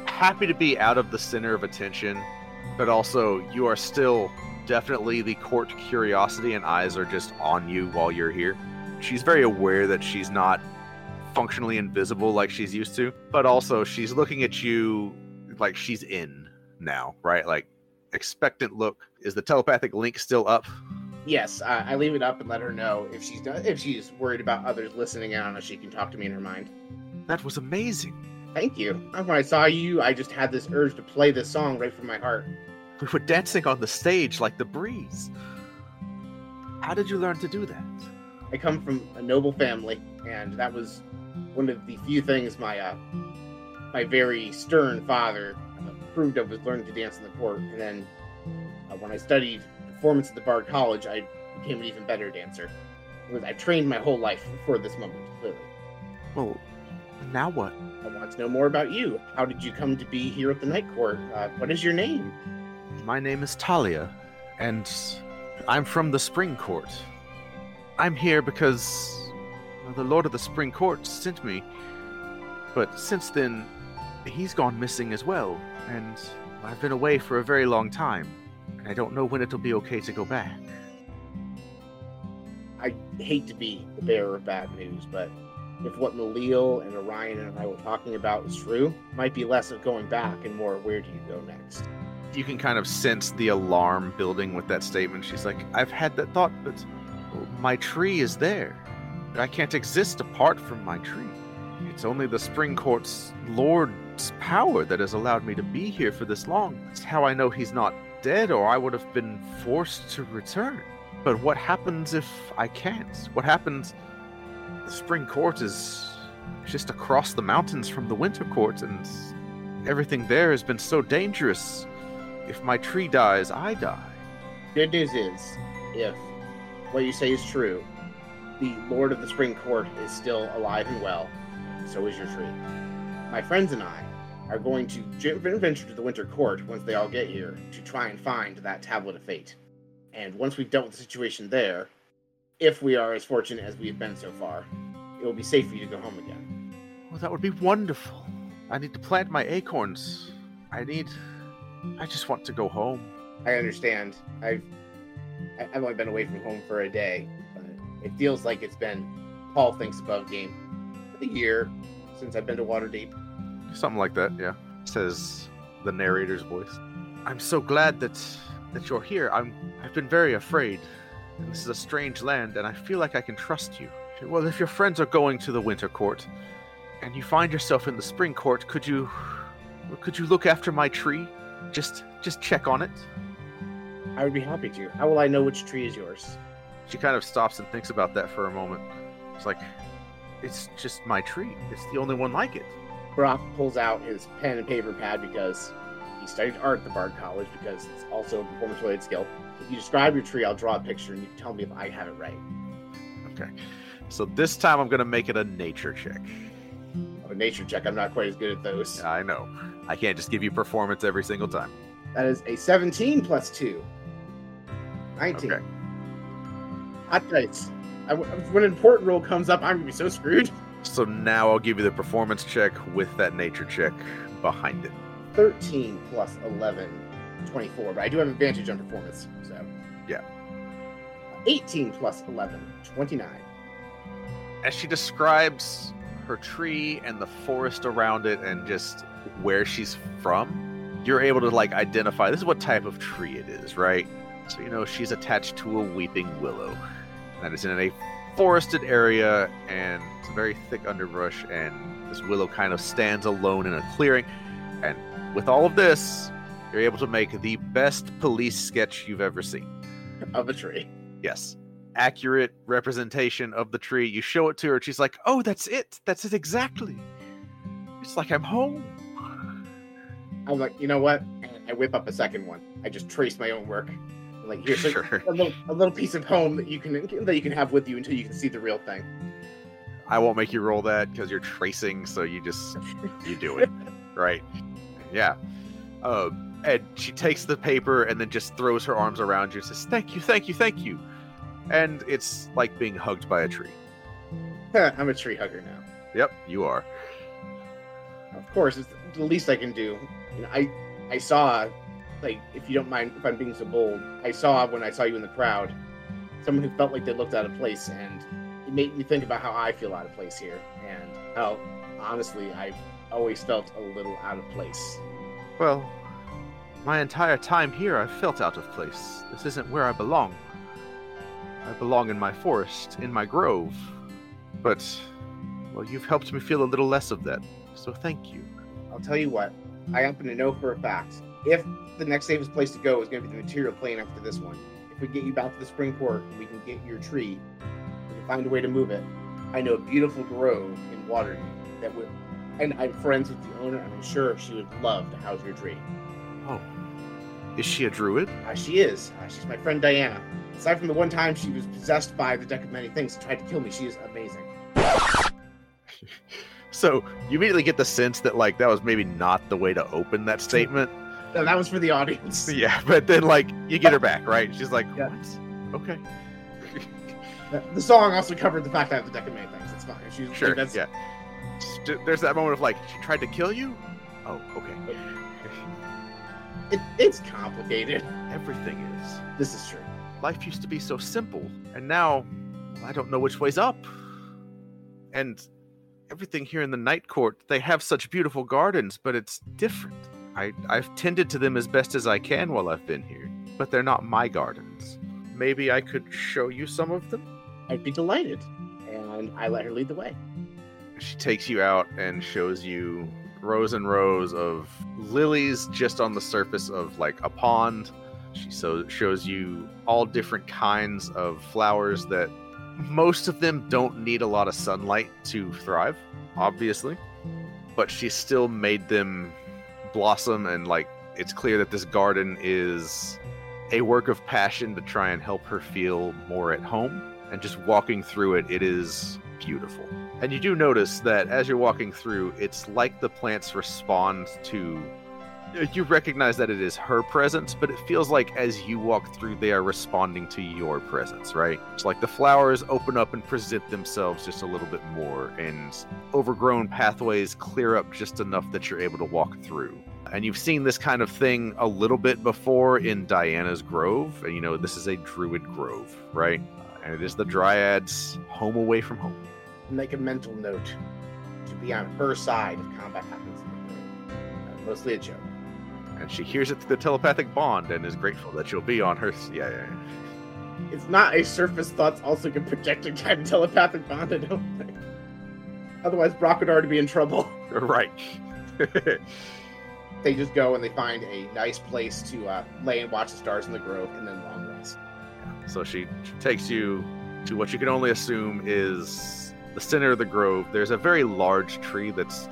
happy to be out of the center of attention, but also you are still definitely the court curiosity, and eyes are just on you while you're here. She's very aware that she's not functionally invisible like she's used to, but also she's looking at you like she's in now, right? Like expectant look. Is the telepathic link still up? Yes, uh, I leave it up and let her know if she's done, if she's worried about others listening in on us, she can talk to me in her mind. That was amazing. Thank you. When I saw you, I just had this urge to play this song right from my heart. We were dancing on the stage like the breeze. How did you learn to do that? I come from a noble family, and that was one of the few things my uh, my very stern father approved of was learning to dance in the court. And then uh, when I studied performance at the Bard College, I became an even better dancer. Because I trained my whole life for this moment, clearly. Well, now what? I want to know more about you. How did you come to be here at the Night Court? Uh, what is your name? My name is Talia, and I'm from the Spring Court. I'm here because the Lord of the Spring Court sent me, but since then, he's gone missing as well, and I've been away for a very long time, and I don't know when it'll be okay to go back. I hate to be the bearer of bad news, but if what Milil and Orion and I were talking about is true, it might be less of going back and more where do you go next. You can kind of sense the alarm building with that statement. She's like, I've had that thought, but my tree is there. But I can't exist apart from my tree. It's only the Spring Court's Lord's power that has allowed me to be here for this long. It's how I know he's not dead, or I would have been forced to return. But what happens if I can't? What happens? The Spring Court is just across the mountains from the Winter Court, and everything there has been so dangerous. If my tree dies, I die. Good news is, if what you say is true, the Lord of the Spring Court is still alive and well, so is your tree. My friends and I are going to j- venture to the Winter Court once they all get here to try and find that Tablet of Fate. And once we've dealt with the situation there, if we are as fortunate as we have been so far, it will be safe for you to go home again. Well, that would be wonderful. I need to plant my acorns. I need. I just want to go home. I understand. I've I've only been away from home for a day, but it feels like it's been Paul thinks above game a year since I've been to Waterdeep. Something like that, yeah. Says the narrator's voice. I'm so glad that that you're here. I'm I've been very afraid. This is a strange land, and I feel like I can trust you. Well, if your friends are going to the Winter Court, and you find yourself in the Spring Court, could you could you look after my tree? Just just check on it. I would be happy to. How will I know which tree is yours? She kind of stops and thinks about that for a moment. It's like, it's just my tree. It's the only one like it. Brock pulls out his pen and paper pad because he studied art at the Bard College because it's also a performance related skill. If you describe your tree, I'll draw a picture and you tell me if I have it right. Okay. So this time I'm gonna make it a nature check. A nature check, I'm not quite as good at those. I know. I can't just give you performance every single time. That is a 17 plus 2. 19. Okay. Hot dice. I, when an important roll comes up, I'm going to be so screwed. So now I'll give you the performance check with that nature check behind it. 13 plus 11, 24. But I do have advantage on performance, so. Yeah. 18 plus 11, 29. As she describes her tree and the forest around it and just where she's from, you're able to like identify this is what type of tree it is, right? So you know she's attached to a weeping willow that is in a forested area and it's a very thick underbrush and this willow kind of stands alone in a clearing and with all of this you're able to make the best police sketch you've ever seen Of a tree. yes accurate representation of the tree you show it to her and she's like oh that's it that's it exactly it's like i'm home I'm like, you know what? I whip up a second one. I just trace my own work. Like, here's a- Sure. a, little, a little piece of home that you can that you can have with you until you can see the real thing. I won't make you roll that because you're tracing, so you just you do it, *laughs* right? Yeah. Um, and she takes the paper and then just throws her arms around you and says, "Thank you, thank you, thank you." And it's like being hugged by a tree. *laughs* I'm a tree hugger now. Yep, you are. Of course, it's the least I can do. You know, I I saw, like, if you don't mind if I'm being so bold, I saw when I saw you in the crowd, someone who felt like they looked out of place, and it made me think about how I feel out of place here, and how honestly I've always felt a little out of place. Well, my entire time here, I've felt out of place. This isn't where I belong. I belong in my forest, in my grove. But, well, you've helped me feel a little less of that. So thank you. I'll tell you what, I happen to know for a fact if the next safest place to go is going to be the material plane after this one, if we get you back to the spring court and we can get your tree, we can find a way to move it. I know a beautiful grove in Waterdeep that would, and I'm friends with the owner, and I'm sure she would love to house your tree. Oh, Is she a druid? Uh, she is. Uh, she's my friend Diana. Aside from the one time she was possessed by the deck of many things and tried to kill me, she is amazing. *laughs* So you immediately get the sense that like that was maybe not the way to open that statement. No, that was for the audience. *laughs* Yeah, but then like you get her back, right? She's like, Yeah. what? Okay, Uh, The song also covered the fact that I have the deck of many things. It's fine. She's sure. That's, Yeah. There's that moment of like, she tried to kill you. Oh, okay. It, it's complicated. Everything is. This is true. Life used to be so simple, and now I don't know which way's up. And everything here in the night court, they have such beautiful gardens, but it's different. I, I've tended to them as best as I can while I've been here, but they're not my gardens. Maybe I could show you some of them? I'd be delighted. And I let her lead the way. She takes you out and shows you rows and rows of lilies just on the surface of like a pond. She so shows you all different kinds of flowers that most of them don't need a lot of sunlight to thrive, obviously. But she still made them blossom and like it's clear that this garden is a work of passion to try and help her feel more at home. And just walking through it, it is beautiful. And you do notice that as you're walking through, it's like the plants respond to. You recognize that it is her presence, but it feels like as you walk through, they are responding to your presence, right? It's like the flowers open up and present themselves just a little bit more, and overgrown pathways clear up just enough that you're able to walk through. And you've seen this kind of thing a little bit before in Diana's Grove, and you know, this is a druid grove, right? And it is the Dryad's home away from home. Make a mental note to be on her side if combat happens mostly a joke. And she hears it through the telepathic bond and is grateful that you'll be on her. Yeah, yeah, yeah. It's not a surface thoughts also can project a kind of *laughs* telepathic bond, I don't think. Otherwise, Brock would already be in trouble. *laughs* right. They just go and they find a nice place to uh, lay and watch the stars in the grove and then long rest. so she, she takes you to what you can only assume is the center of the grove. There's a very large tree that's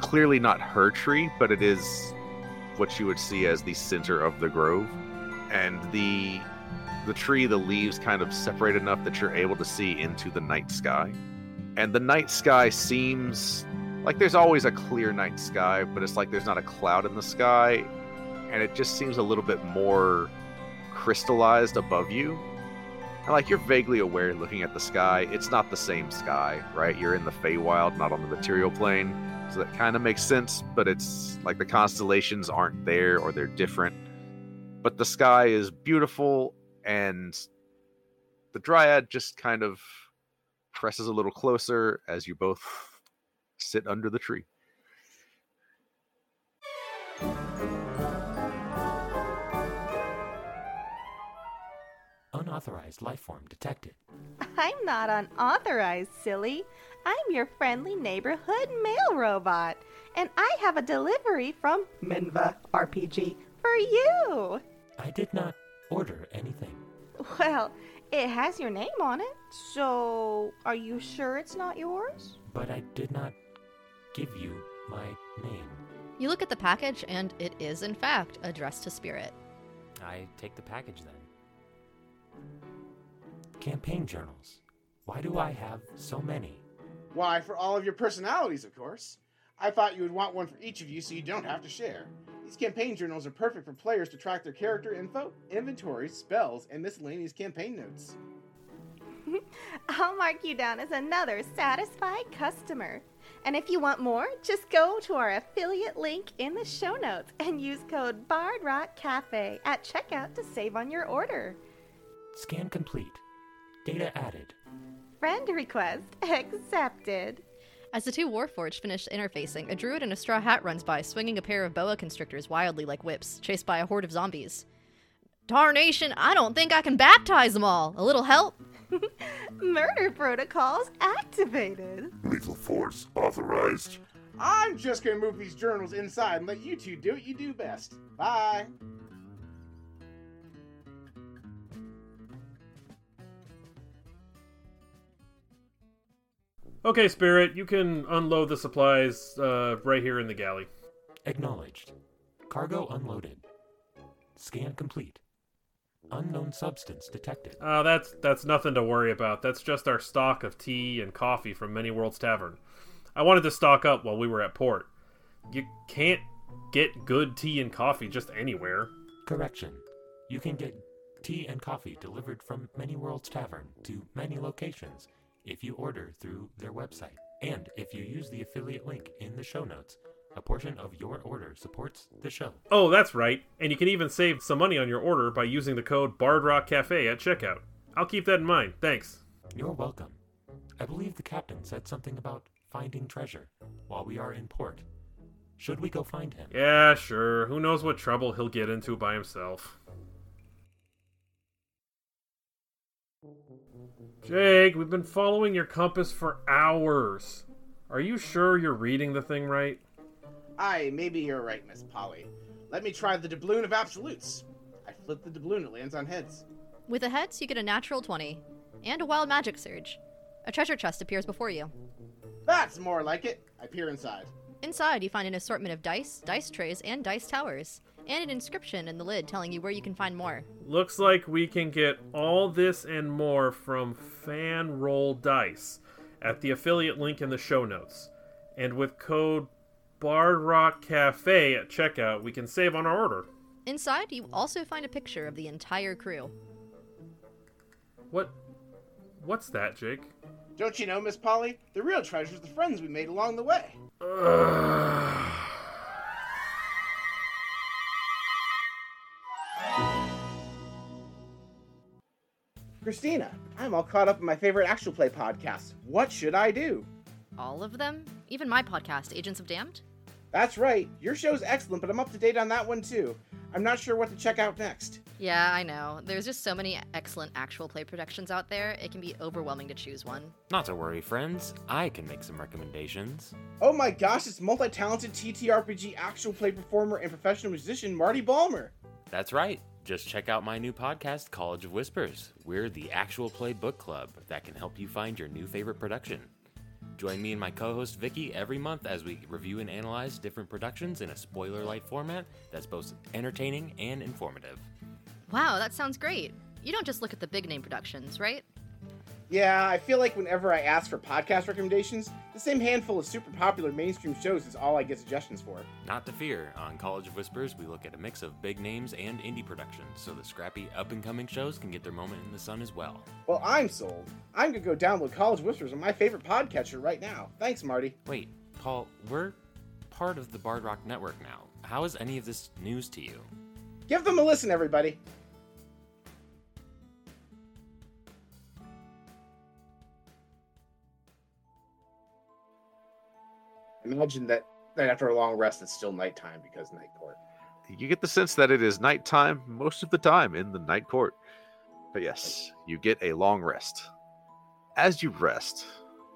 clearly not her tree, but it is what you would see as the center of the grove. And the the tree, the leaves kind of separate enough that you're able to see into the night sky. And the night sky seems like there's always a clear night sky, but it's like there's not a cloud in the sky. And it just seems a little bit more crystallized above you. And like you're vaguely aware looking at the sky, it's not the same sky, right? You're in the Feywild, not on the material plane. So that kind of makes sense, but it's like the constellations aren't there or they're different. But the sky is beautiful and the dryad just kind of presses a little closer as you both sit under the tree. Unauthorized life form detected. I'm not unauthorized, silly. I'm your friendly neighborhood mail robot, and I have a delivery from Minva RPG for you. I did not order anything. Well, it has your name on it, so are you sure it's not yours? But I did not give you my name. You look at the package, and it is, in fact, addressed to Spirit. I take the package then. Campaign journals. Why do I have so many? Why, for all of your personalities, of course. I thought you would want one for each of you so you don't have to share. These campaign journals are perfect for players to track their character info, inventories, spells, and miscellaneous campaign notes. *laughs* I'll mark you down as another satisfied customer. And if you want more, just go to our affiliate link in the show notes and use code BardRockCafe at checkout to save on your order. Scan complete. Data added. Friend request accepted. As the two Warforged finish interfacing, a druid in a straw hat runs by, swinging a pair of boa constrictors wildly like whips, chased by a horde of zombies. Tarnation, I don't think I can baptize them all. A little help? *laughs* Murder protocols activated. Lethal force authorized. I'm just gonna move these journals inside and let you two do what you do best. Bye. Okay, Spirit, you can unload the supplies uh, right here in the galley. Acknowledged. Cargo unloaded. Scan complete. Unknown substance detected. Uh, that's that's nothing to worry about. That's just our stock of tea and coffee from Many Worlds Tavern. I wanted to stock up while we were at port. You can't get good tea and coffee just anywhere. Correction. You can get tea and coffee delivered from Many Worlds Tavern to many locations if you order through their website. And if you use the affiliate link in the show notes, a portion of your order supports the show. Oh, that's right. And you can even save some money on your order by using the code Bardrock Cafe at checkout. I'll keep that in mind. Thanks. You're welcome. I believe the captain said something about finding treasure while we are in port. Should we go find him? Yeah, sure. Who knows what trouble he'll get into by himself. Jake, we've been following your compass for hours. Are you sure you're reading the thing right? Aye, maybe you're right, Miss Polly. Let me try the doubloon of absolutes. I flip the doubloon, it lands on heads. With the heads, you get a natural 20 and a wild magic surge. A treasure chest appears before you. That's more like it. I peer inside. Inside, you find an assortment of dice, dice trays, and dice towers, and an inscription in the lid telling you where you can find more. Looks like we can get all this and more from Fan Roll Dice at the affiliate link in the show notes. And with code Bard Rock Cafe at checkout, we can save on our order. Inside, you also find a picture of the entire crew. What? What's that, Jake? Don't you know, Miss Polly? The real treasure's the friends we made along the way. Christina, I'm all caught up in my favorite actual play podcast. What should I do? All of them? Even my podcast, Agents of Damned? That's right. Your show's excellent, but I'm up to date on that one too. I'm not sure what to check out next. Yeah, I know. There's just so many excellent actual play productions out there, it can be overwhelming to choose one. Not to worry, friends. I can make some recommendations. Oh my gosh, it's multi talented TTRPG actual play performer and professional musician Marty Balmer. That's right. Just check out my new podcast, College of Whispers. We're the actual play book club that can help you find your new favorite production. Join me and my co host Vicky every month as we review and analyze different productions in a spoiler light format that's both entertaining and informative. Wow, that sounds great. You don't just look at the big name productions, right? Yeah, I feel like whenever I ask for podcast recommendations, the same handful of super popular mainstream shows is all I get suggestions for. Not to fear, on College of Whispers, we look at a mix of big names and indie productions, so the scrappy up and coming shows can get their moment in the sun as well. Well, I'm sold. I'm gonna go download College Whispers on my favorite podcatcher right now. Thanks, Marty. Wait, Paul, we're part of the Bard Rock Network now. How is any of this news to you? Give them a listen, everybody. Imagine that, that after a long rest, it's still nighttime because night court. You get the sense that it is nighttime most of the time in the night court. But yes, you get a long rest. As you rest,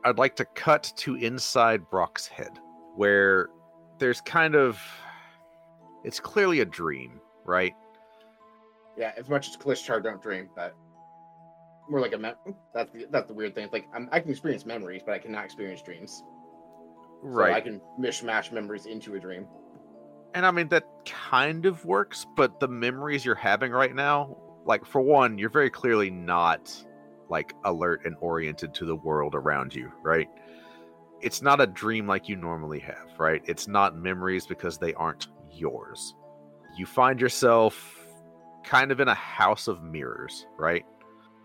I'd like to cut to inside Brock's head, where there's kind of. It's clearly a dream, right? Yeah, as much as Kalashtar don't dream, but more like a mem- that's the, that's the weird thing. It's like I'm, I can experience memories, but I cannot experience dreams. Right. So I can mishmash memories into a dream. And I mean, that kind of works, but the memories you're having right now, like, for one, you're very clearly not, like, alert and oriented to the world around you, right? It's not a dream like you normally have, right? It's not memories because they aren't yours. You find yourself kind of in a house of mirrors, right?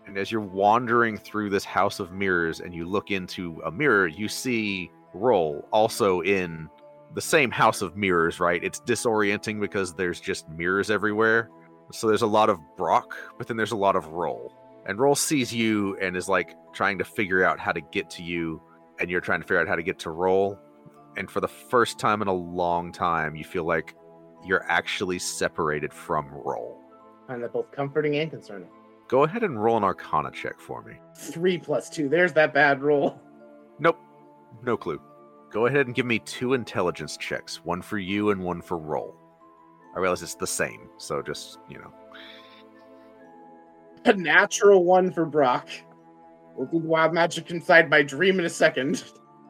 And as you're wandering through this house of mirrors and you look into a mirror, you see Roll also in the same house of mirrors, right? It's disorienting because there's just mirrors everywhere. So there's a lot of Brock, but then there's a lot of Roll. And Roll sees you and is like trying to figure out how to get to you, and you're trying to figure out how to get to Roll. And for the first time in a long time, you feel like you're actually separated from Roll. find that both comforting and concerning. Go ahead and roll an Arcana check for me. Three plus two. There's that bad roll. Nope, no clue. Go ahead and give me two intelligence checks, one for you and one for Roll. I realize it's the same, so just, you know. A natural one for Brock. We'll do wild magic inside my dream in a second.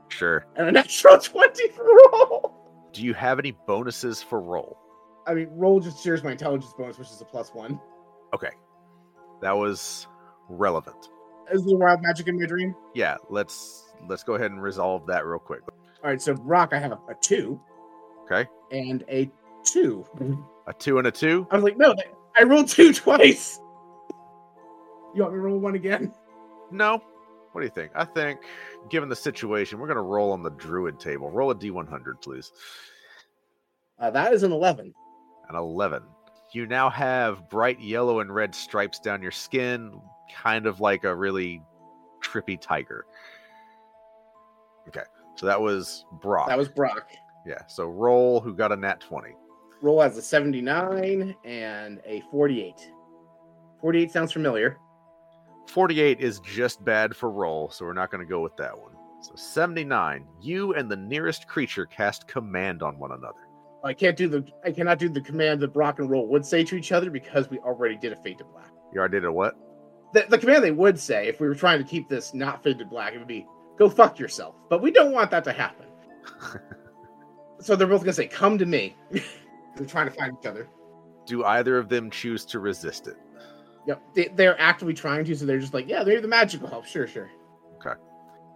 Sure. And a natural *laughs* 20 for roll. Do you have any bonuses for Roll? I mean, roll just shares my intelligence bonus, which is a plus one. Okay. That was relevant. Is there wild magic in my dream? Yeah, let's let's go ahead and resolve that real quick. All right, so rock, I have a, a two Okay. and a two. A two and a two. I was like, no, I rolled two *laughs* twice. You want me to roll one again? No. What do you think? I think, given the situation, we're gonna roll on the druid table. Roll a d100, please. Uh, that is an 11. An 11. You now have bright yellow and red stripes down your skin, kind of like a really trippy tiger. Okay, so that was Brock. That was Brock. yeah. So roll who got a nat 20. Roll has a 79 and a 48. 48 sounds familiar. 48 is just bad for roll, so we're not going to go with that one. So 79, you and the nearest creature cast command on one another. I can't do the I cannot do the command that Brock and Roll would say to each other because we already did a fade to black. You already did a what? The, the command they would say if we were trying to keep this not fade to black, it would be go fuck yourself. But we don't want that to happen. *laughs* so they're both gonna say, come to me. *laughs* they're trying to find each other. Do either of them choose to resist it? Yep. They, they're actively trying to, so they're just like, yeah, maybe the magical help. Sure, sure. Okay,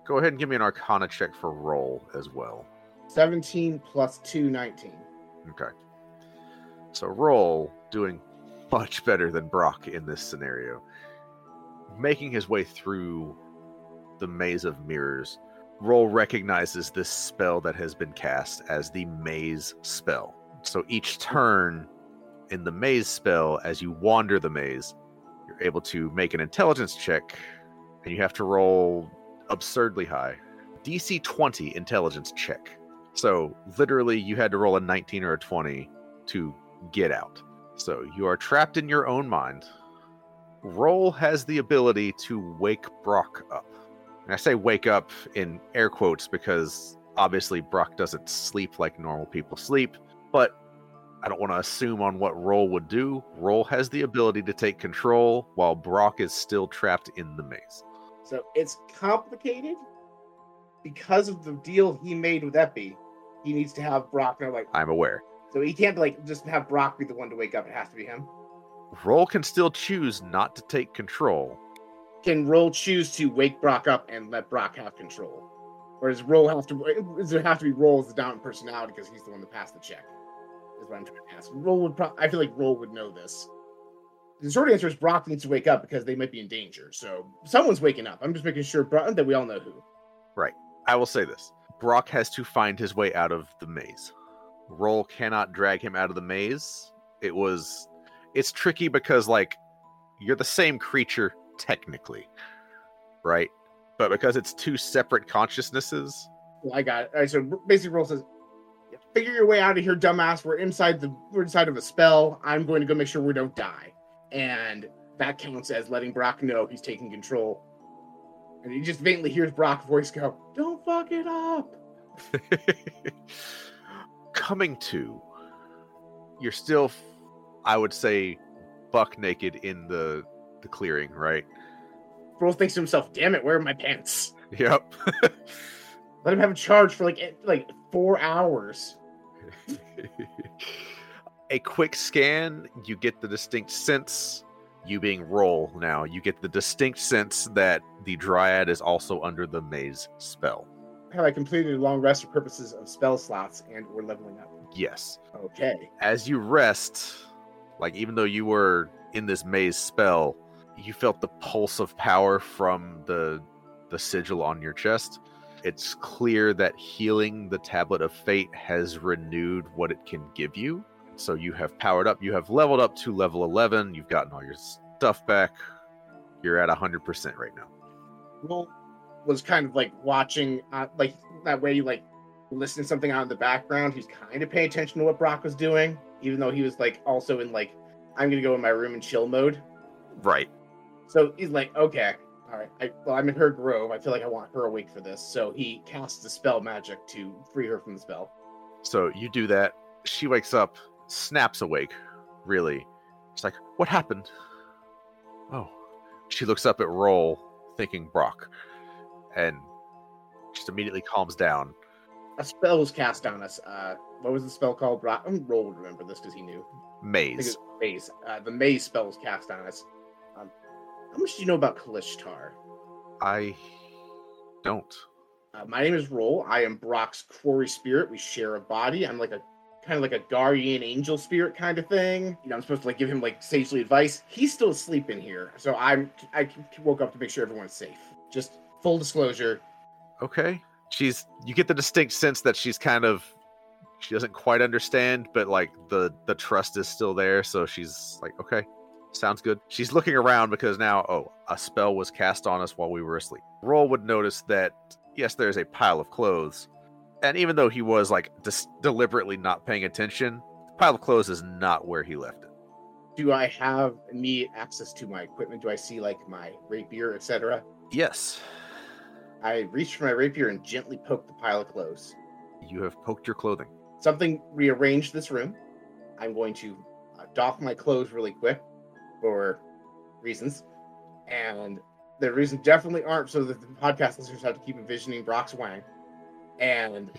go ahead and give me an arcana check for roll as well. 17 plus 2, 19. Okay. So roll doing much better than Brock in this scenario. Making his way through the maze of mirrors, Roll recognizes this spell that has been cast as the maze spell. So each turn in the maze spell, as you wander the maze, you're able to make an intelligence check, and you have to roll absurdly high. DC 20 intelligence check. So literally, you had to roll a 19 or a 20 to get out. So you are trapped in your own mind. Roll has the ability to wake Brock up. And I say wake up in air quotes because obviously Brock doesn't sleep like normal people sleep, but I don't want to assume on what Roll would do. Roll has the ability to take control while Brock is still trapped in the maze. So it's complicated because of the deal he made with Epi. He needs to have Brock know, like, I'm aware. so he can't like just have Brock be the one to wake up. It has to be him. Roll can still choose not to take control. Can Roll choose to wake Brock up and let Brock have control, or does Roll have to? Does there have to be Roll as the dominant personality because he's the one that passed the check? Is what I'm trying to ask. Roll would. Pro- I feel like Roll would know this. The short answer is Brock needs to wake up because they might be in danger. So someone's waking up. I'm just making sure Brock, that we all know who. Right. I will say this Brock has to find his way out of the maze. Roll cannot drag him out of the maze. It was. It's tricky because, like, you're the same creature technically, right? But because it's two separate consciousnesses, Well, I got it. All right, so basically, Roll says, "Figure your way out of here, dumbass. We're inside the we're inside of a spell. I'm going to go make sure we don't die." And that counts as letting Brock know he's taking control. And he just faintly hears Brock's voice go, "Don't fuck it up." *laughs* coming to, you're still, I would say, buck naked in the the clearing, right? Roll thinks to himself, "Damn it, where are my pants?" Yep. *laughs* Let him have a charge for like eh, like four hours. *laughs* a quick scan, you get the distinct sense, you being roll now, you get the distinct sense that the dryad is also under the maze spell. Have I completed a long rest for purposes of spell slots and or leveling up? Yes. Okay. As you rest, like even though you were in this maze spell, you felt the pulse of power from the the sigil on your chest. It's clear that healing the tablet of fate has renewed what it can give you. So you have powered up, you have leveled up to level 11, you've gotten all your stuff back. You're at 100% right now. Roll was kind of like watching, uh, like that way, you like listening to something out in the background. He's kind of paying attention to what Brock was doing, even though he was like also in like, I'm gonna go in my room and chill mode. Right. So he's like, okay, all right. I, well, I'm in her grove. I feel like I want her awake for this. So he casts the spell magic to free her from the spell. So you do that. She wakes up, snaps awake, really. She's like, What happened? Oh. She looks up at Roll, thinking Brock, and just immediately calms down. a spell was cast on us. Uh, what was the spell called? Brock, Roll would remember this because he knew. Maze. maze. Uh, the maze spell was cast on us. How much do you know about Kalashtar? I don't. Uh, my name is Roll. I am Brock's quori spirit. We share a body. I'm like a kind of like a guardian angel spirit kind of thing. You know, I'm supposed to like give him like sagely advice. He's still asleep in here, so I'm I woke up to make sure everyone's safe. Just full disclosure. Okay. She's you get the distinct sense that she's kind of she doesn't quite understand, but like the the trust is still there, so she's like, okay, sounds good. She's looking around because now, oh, a spell was cast on us while we were asleep. Roll would notice that yes, there's a pile of clothes, and even though he was like dis- deliberately not paying attention, the pile of clothes is not where he left it. Do I have immediate access to my equipment? Do I see like my rapier, etc.? Yes, I reach for my rapier and gently poke the pile of clothes. you have poked your clothing. Something rearranged this room. I'm going to uh, doff my clothes really quick for reasons. And the reasons definitely aren't so that the podcast listeners have to keep envisioning Brock's wang. And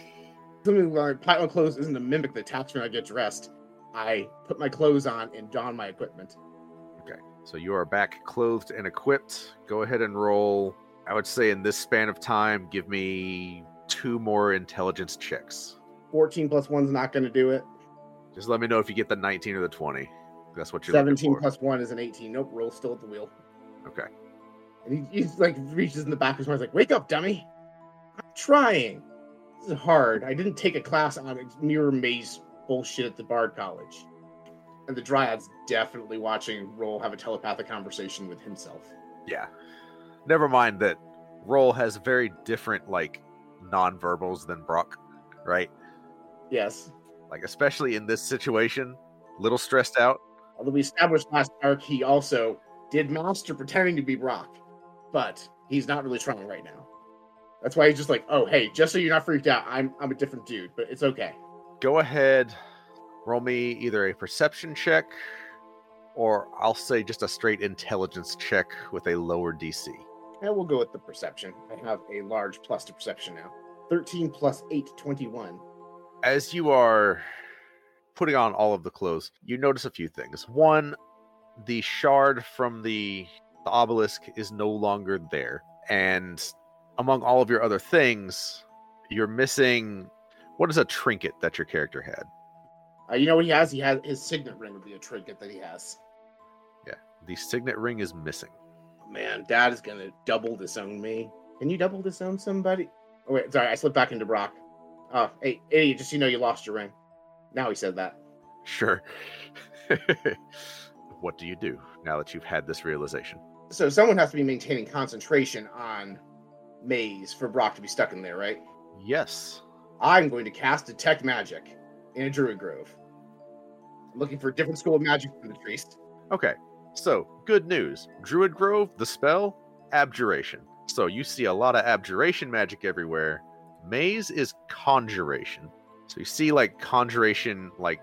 *laughs* something like pile of clothes isn't a mimic that taps when I get dressed. I put my clothes on and don my equipment. Okay, so you are back clothed and equipped. Go ahead and roll. I would say in this span of time, give me two more intelligence checks. 14 plus one's not going to do it. Just let me know if you get the 19 or the 20. That's what you're 17 looking for. plus one is an 18. Nope, roll's still at the wheel. Okay. And he, he's like reaches in the back of his mind, like, "Wake up, dummy! I'm trying. This is hard. I didn't take a class on mirror maze bullshit at the Bard College." And the Dryad's definitely watching Roll have a telepathic conversation with himself. Yeah. Never mind that Roll has very different like non-verbals than Brock, right? Yes. Like especially in this situation, little stressed out. Although we established last arc, he also did master pretending to be Brock, but he's not really trying right now. That's why he's just like, "Oh, hey, just so you're not freaked out, I'm I'm a different dude, but it's okay." Go ahead, roll me either a perception check or I'll say just a straight intelligence check with a lower DC. And we'll go with the perception. I have a large plus to perception now. 13 plus 8, 21. as you are putting on all of the clothes, you notice a few things. One, the shard from the, the obelisk is no longer there. And among all of your other things, you're missing what is a trinket that your character had? Uh, you know what he has? He has his signet ring would be a trinket that he has. Yeah, the signet ring is missing. Oh, man, Dad is gonna double disown me. Can you double disown somebody? Oh wait, sorry, I slipped back into Brock. Oh, hey, idiot! Just so you know, you lost your ring. Now he said that. Sure. *laughs* what do you do now that you've had this realization? So someone has to be maintaining concentration on maze for Brock to be stuck in there, right? Yes. I'm going to cast detect magic in a druid grove. I'm looking for a different school of magic from the priest. Okay, so good news. Druid Grove, the spell, abjuration. So you see a lot of abjuration magic everywhere. Maze is conjuration. So you see like conjuration like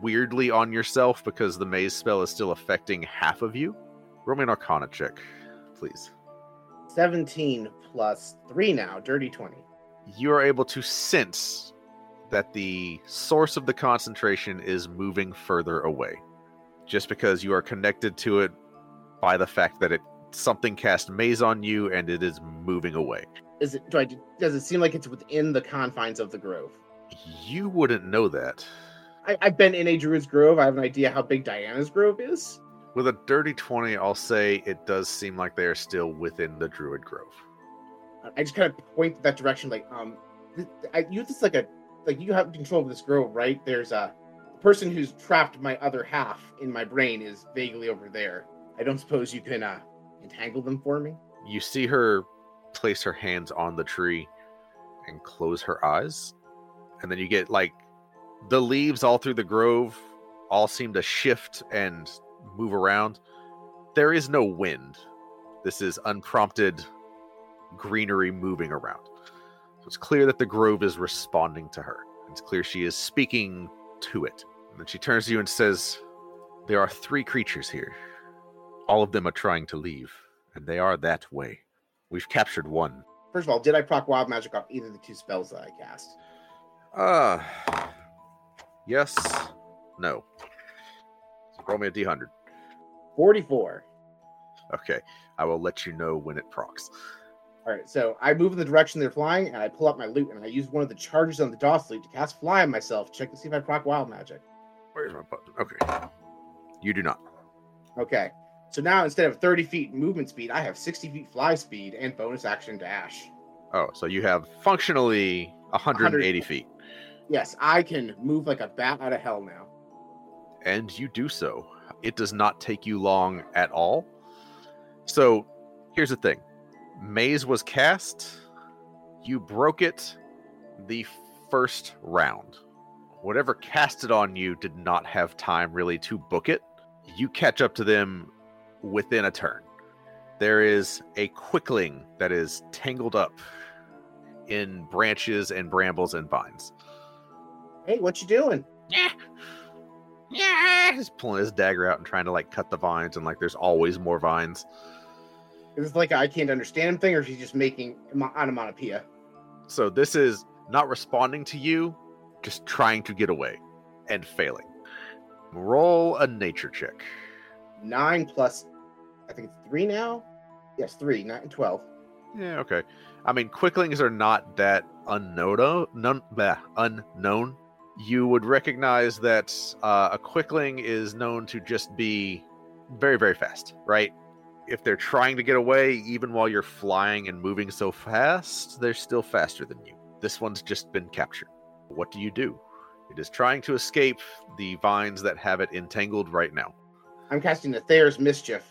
weirdly on yourself because the maze spell is still affecting half of you. Roll me an arcana check, please. 17 plus 3 now, dirty 20. You are able to sense that the source of the concentration is moving further away. Just because you are connected to it by the fact that it something cast maze on you and it is moving away. Is it do I does it seem like it's within the confines of the grove? You wouldn't know that. I, I've been in a druid's grove. I have an idea how big Diana's grove is. With a dirty 20, I'll say it does seem like they are still within the Druid Grove. I just kind of point that direction, like, um, I, you this like a like you have control of this grove, right? There's a person who's trapped my other half in my brain is vaguely over there. I don't suppose you can uh entangle them for me. You see her place her hands on the tree and close her eyes. And then you get like the leaves all through the grove all seem to shift and move around. There is no wind. This is unprompted greenery moving around. So it's clear that the grove is responding to her. It's clear she is speaking to it. And then she turns to you and says, There are three creatures here. All of them are trying to leave, and they are that way. We've captured one. First of all, did I proc wild magic off either of the two spells that I cast? Uh, yes, no. So roll me a d100. 44. Okay, I will let you know when it procs. All right, so I move in the direction they're flying, and I pull out my lute, and I use one of the charges on the Doss lute to cast fly on myself. Check to see if I proc wild magic. Where's my button? Okay. You do not. Okay, so now instead of 30 feet movement speed, I have 60 feet fly speed and bonus action dash. Oh, so you have functionally 180 feet, Yes, I can move like a bat out of hell now. and you do so. It does not take you long at all. So here's the thing Maze was cast, you broke it the first round. Whatever cast it on you did not have time really to book it. You catch up to them within a turn. There is a quickling that is tangled up in branches and brambles and vines. Hey, what you doing? Yeah. Yeah. He's pulling his dagger out and trying to like cut the vines, and like there's always more vines. Is this like a I can't understand him thing, or is he just making ono- onomatopoeia? So this is not responding to you, just trying to get away and failing. Roll a nature check. Nine plus, I think it's three now. Yes, three, nine, twelve. Yeah, okay. I mean, quicklings are not that unknown. Unknown. You would recognize that uh, a quickling is known to just be very, very fast, right? If they're trying to get away, even while you're flying and moving so fast, they're still faster than you. This one's just been captured. What do you do? It is trying to escape the vines that have it entangled right now. I'm casting Nathair's Mischief.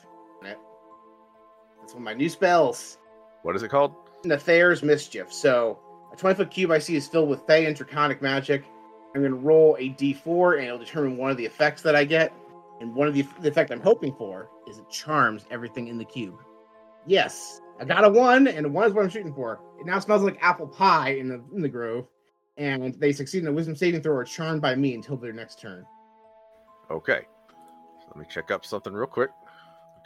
That's one of my new spells. What is it called? Nathair's Mischief. So a 20 foot cube I see is filled with fey and Draconic magic. I'm going to roll a d4 and it'll determine one of the effects that I get. And one of the, the effect I'm hoping for is it charms everything in the cube. Yes, I got a one, and a one is what I'm shooting for. It now smells like apple pie in the in the grove, and they succeed in a wisdom saving throw or charmed by me until their next turn. Okay. Let me check up something real quick.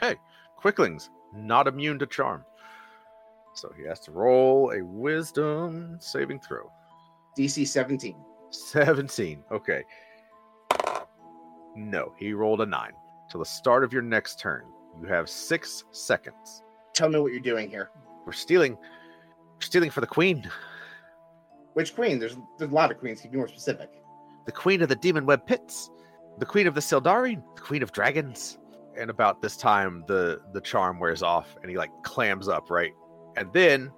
Okay. Quicklings, not immune to charm. So he has to roll a wisdom saving throw. DC 17. 17. Okay. No, he rolled a 9. Till the start of your next turn, you have six seconds. Tell me what you're doing here. We're stealing. We're stealing for the queen. Which queen? There's there's a lot of queens. Can you be more specific? The queen of the demon web pits. The queen of the Sildari. The queen of dragons. And about this time, the the charm wears off, and he like clams up, right? And then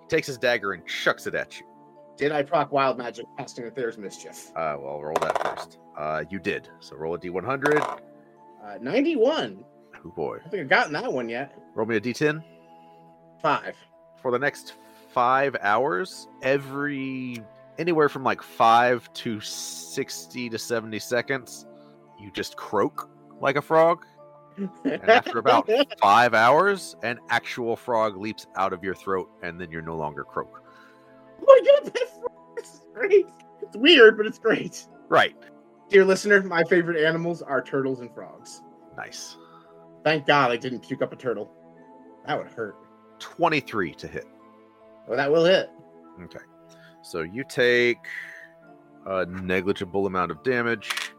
he takes his dagger and chucks it at you. Did I proc wild magic casting if there's mischief? Uh, well, roll that first. Uh, you did. So roll a d100. Uh, 91. Oh boy. I don't think I've gotten that one yet. Roll me a d10. Five. For the next five hours, every anywhere from like five to 60 to 70 seconds, you just croak like a frog. And after about *laughs* five hours, an actual frog leaps out of your throat, and then you're no longer croak. Oh my god, that's this is great. It's weird, but it's great. Right. Dear listener, my favorite animals are turtles and frogs. Nice. Thank God I didn't puke up a turtle. That would hurt. 23 to hit. Oh, that will hit. Okay. So you take a negligible amount of damage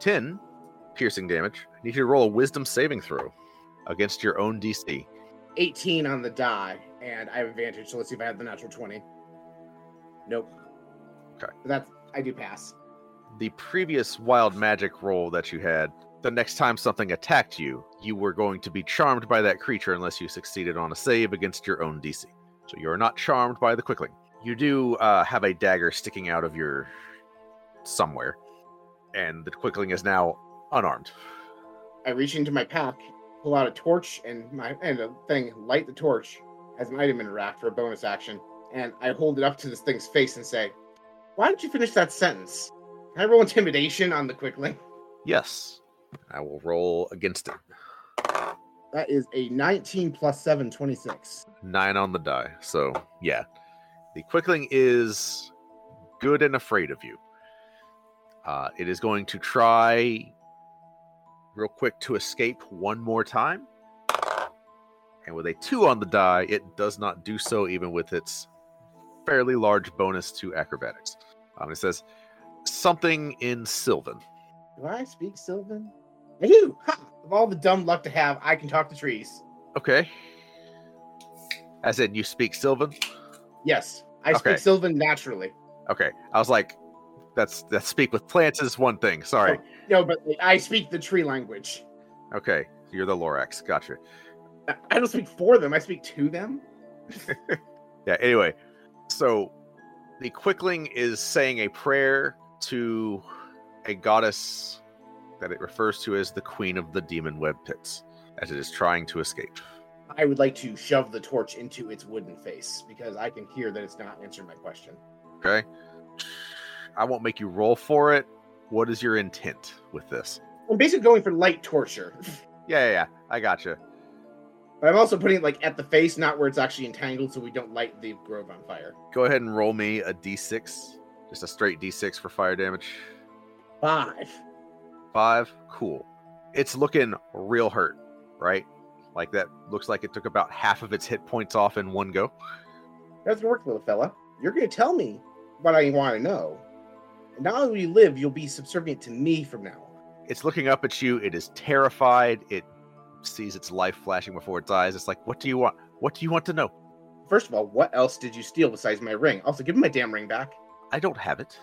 10 piercing damage. I need you to roll a wisdom saving throw against your own DC. 18 on the die, and I have advantage. So let's see if I have the natural 20. Nope. Okay. That's I do pass. The previous wild magic roll that you had, the next time something attacked you, you were going to be charmed by that creature unless you succeeded on a save against your own DC. So you are not charmed by the quickling. You do uh, have a dagger sticking out of your somewhere, and the quickling is now unarmed. I reach into my pack, pull out a torch and my and a thing, light the torch as an item in a rack for a bonus action, and I hold it up to this thing's face and say, "Why don't you finish that sentence?" Can I roll intimidation on the quickling? Yes, I will roll against it. That is a 19 plus 7, 26. Nine on the die. So, yeah. The Quickling is good and afraid of you. Uh, it is going to try real quick to escape one more time. And with a two on the die, it does not do so even with its fairly large bonus to acrobatics. Um, it says something in Sylvan. Do I speak Sylvan? I do. Ha! Of all the dumb luck to have, I can talk to trees. Okay. As in, you speak Sylvan? Yes, I Okay. speak Sylvan naturally. Okay. I was like, that's that speak with plants is one thing. Sorry. No, but I speak the tree language. Okay. You're the Lorax. Gotcha. I- I don't speak for them. I speak to them. *laughs* Yeah, anyway. So the Quickling is saying a prayer to a goddess that it refers to as the Queen of the Demon Web Pits as it is trying to escape. I would like to shove the torch into its wooden face because I can hear that it's not answering my question. Okay. I won't make you roll for it. What is your intent with this? I'm basically going for light torture, *laughs* Yeah, yeah, yeah. I gotcha. But I'm also putting it like at the face, not where it's actually entangled, so we don't light the grove on fire. Go ahead and roll me a d6. Just a straight d6 for fire damage. Five. Five. Cool. It's looking real hurt, right? Like that looks like it took about half of its hit points off in one go. Doesn't work, little fella. You're going to tell me what I want to know. And not only will you live, you'll be subservient to me from now on. It's looking up at you. It is terrified. It sees its life flashing before its eyes. It's like, what do you want? What do you want to know? First of all, what else did you steal besides my ring? Also, give me my damn ring back. I don't have it.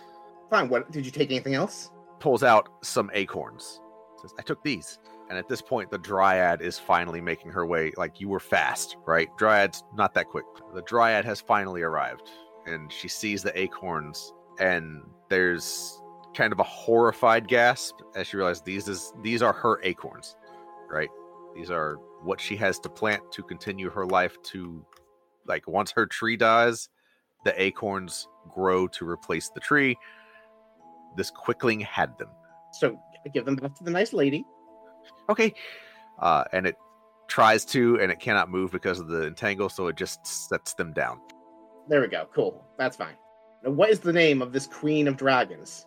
Fine. What did you take? Anything else? Pulls out some acorns. Says, I took these. And at this point, the dryad is finally making her way. Like you were fast, right? Dryad's not that quick. The dryad has finally arrived, and she sees the acorns, and there's kind of a horrified gasp as she realizes these is these are her acorns, right? These are what she has to plant to continue her life. To like once her tree dies, the acorns grow to replace the tree. This quickling had them. So I give them back to the nice lady. okay uh and it tries to and it cannot move because of the entangle so it just sets them down There we go. Cool. That's fine. Now, what is the name of this queen of dragons?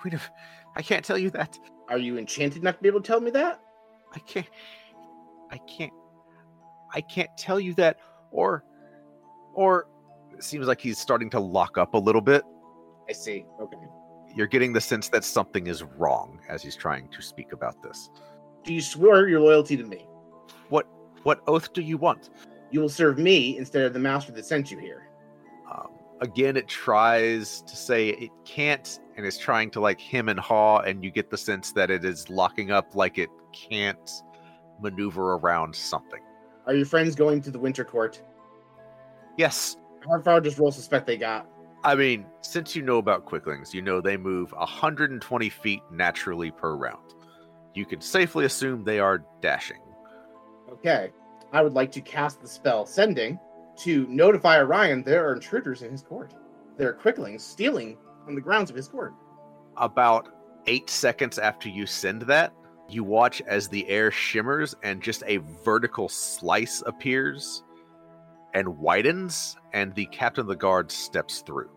queen of i can't tell you that Are you enchanted enough to be able to tell me that? i can't i can't i can't tell you that or or it seems like he's starting to lock up a little bit I see. Okay. you're getting the sense that something is wrong as he's trying to speak about this Do you swear your loyalty to me? what what oath do you want You will serve me instead of the master that sent you here. um, again it tries to say it can't and is trying to like him and haw and you get the sense that it is locking up like it can't maneuver around something Are your friends going to the winter court? yes How far does roll suspect they got? i mean since you know about quicklings you know they move 120 feet naturally per round you can safely assume they are dashing Okay. I would like to cast the spell sending to notify Orion there are intruders in his court. There are quicklings stealing on the grounds of his court. about eight seconds after you send that, you watch as the air shimmers and just a vertical slice appears and widens, and the captain of the guard steps through.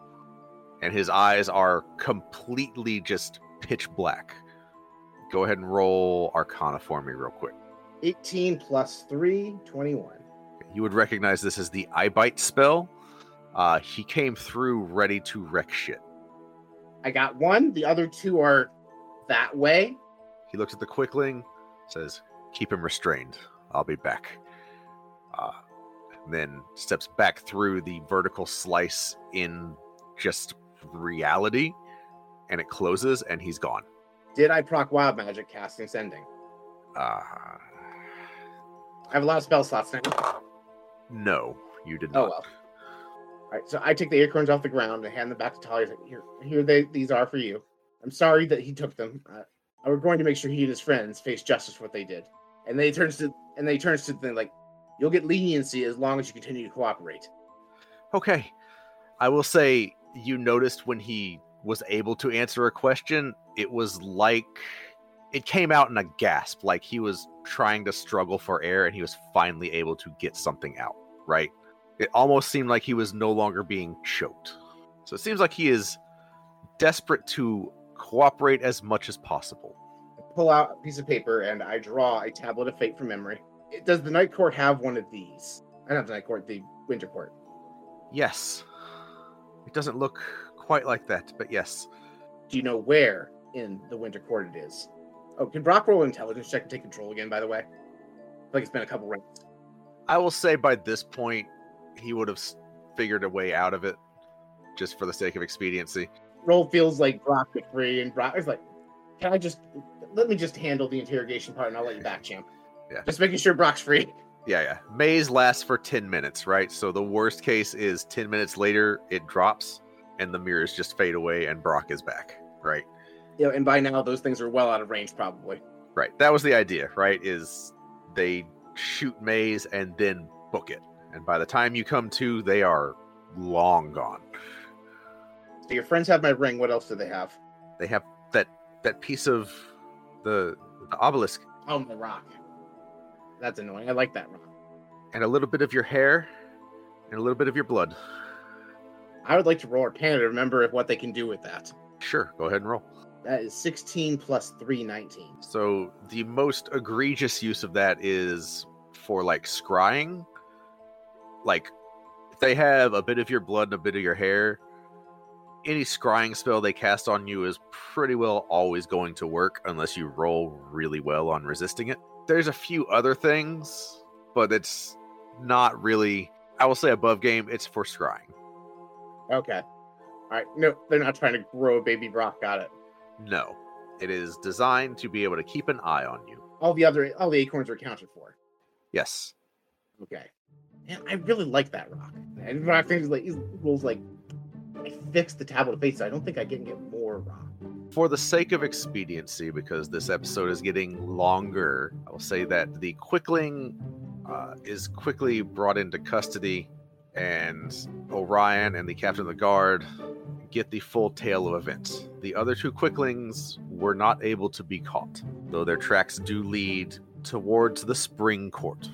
And his eyes are completely just pitch black. Go ahead and roll Arcana for me, real quick. 18 plus 3, 21. You would recognize this as the Eyebite spell. Uh, he came through ready to wreck shit. I got one. The other two are that way. He looks at the quickling, says, "Keep him restrained. I'll be back." Uh, then steps back through the vertical slice in just reality, and it closes, and he's gone. Did I proc wild magic casting sending? Uh, I have a lot of spell slots now. no, you did not. Oh well. All right, so I take the acorns off the ground and hand them back to Talia. Here, here they these are for you. I'm sorry that he took them. Uh, Was going to make sure he and his friends face justice for what they did. And they turns to and they turns to the like, you'll get leniency as long as you continue to cooperate. Okay, I will say you noticed when he was able to answer a question, it was like it came out in a gasp, like he was trying to struggle for air and he was finally able to get something out, right? It almost seemed like he was no longer being choked. So it seems like he is desperate to cooperate as much as possible. I pull out a piece of paper and I draw a tablet of fate from memory. Does the night court have one of these? I don't the night court, the winter court. Yes. It doesn't look quite like that, but yes. Do you know where in the winter court it is? Oh, can Brock roll intelligence check and take control again? By the way, like it's been a couple rounds. I will say by this point, he would have figured a way out of it just for the sake of expediency. Roll feels like Brock is free, and Brock is like, "Can I just let me just handle the interrogation part, and I'll let you back, champ." Yeah. Just making sure Brock's free. Yeah, yeah. Maze lasts for 10 minutes, right? So the worst case is 10 minutes later, it drops and the mirrors just fade away and Brock is back, right? Yeah, and by now those things are well out of range, probably. Right. That was the idea, right? Is they shoot Maze and then book it. And by the time you come to, they are long gone. So your friends have my ring. What else do they have? They have that that piece of the, the obelisk Oh, the rock. That's annoying. I like that rock. and a little bit of your hair and a little bit of your blood. I would like to roll Arcana to remember if what they can do with that. Sure, go ahead and roll. That is 16 plus 3, 19. So the most egregious use of that is for like scrying. Like if they have a bit of your blood and a bit of your hair, any scrying spell they cast on you is pretty well always going to work unless you roll really well on resisting it. There's a few other things, but it's not really I will say above game, it's for scrying. Okay. All right. No, they're not trying to grow a baby Brock. Got it. No. It is designed to be able to keep an eye on you. All the other, all the acorns are accounted for. Yes. Okay. And I really like that rock. And Rock things like he rolls like I fixed the tablet of fate, so I don't think I can get more rock. For the sake of expediency, because this episode is getting longer, I will say that the Quickling uh, is quickly brought into custody, and Orion and the captain of the guard get the full tale of events. The other two Quicklings were not able to be caught, though their tracks do lead towards the Spring Court.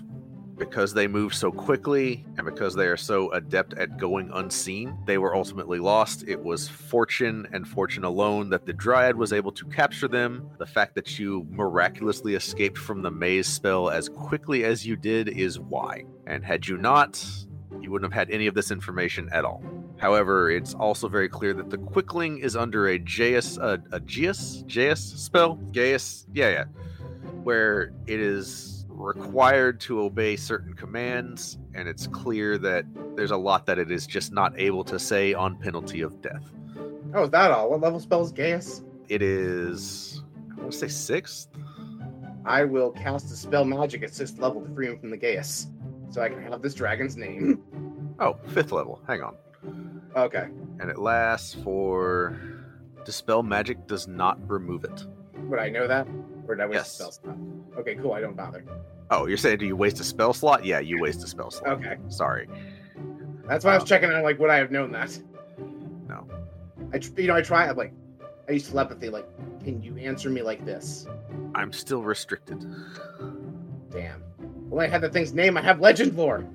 Because they move so quickly and because they are so adept at going unseen, they were ultimately lost. It was fortune and fortune alone that the Dryad was able to capture them. The fact that you miraculously escaped from the maze spell as quickly as you did is why. And had you not, you wouldn't have had any of this information at all. However, it's also very clear that the Quickling is under a Jaius, uh, a Geus, Jaius spell, Gaius, yeah, yeah, where it is required to obey certain commands, and it's clear that there's a lot that it is just not able to say on penalty of death. Oh, is that all? What level spell is Gaius? It is, I want to say sixth. I will cast dispel magic at sixth level to free him from the Gaius, so I can have this dragon's name. *clears throat* Oh, fifth level. Hang on. Okay. And it lasts for. Dispel magic does not remove it. Would I know that? Or did I waste Yes. a spell slot? Okay, cool. I don't bother. Oh, you're saying do you waste a spell slot? Yeah, you waste a spell slot. Okay. Sorry. That's why I was Um, checking on like would I have known that? No. I tr- you know I try I'm like I use telepathy like can you answer me like this? I'm still restricted. Damn. Well I had the thing's name, I have legend lore.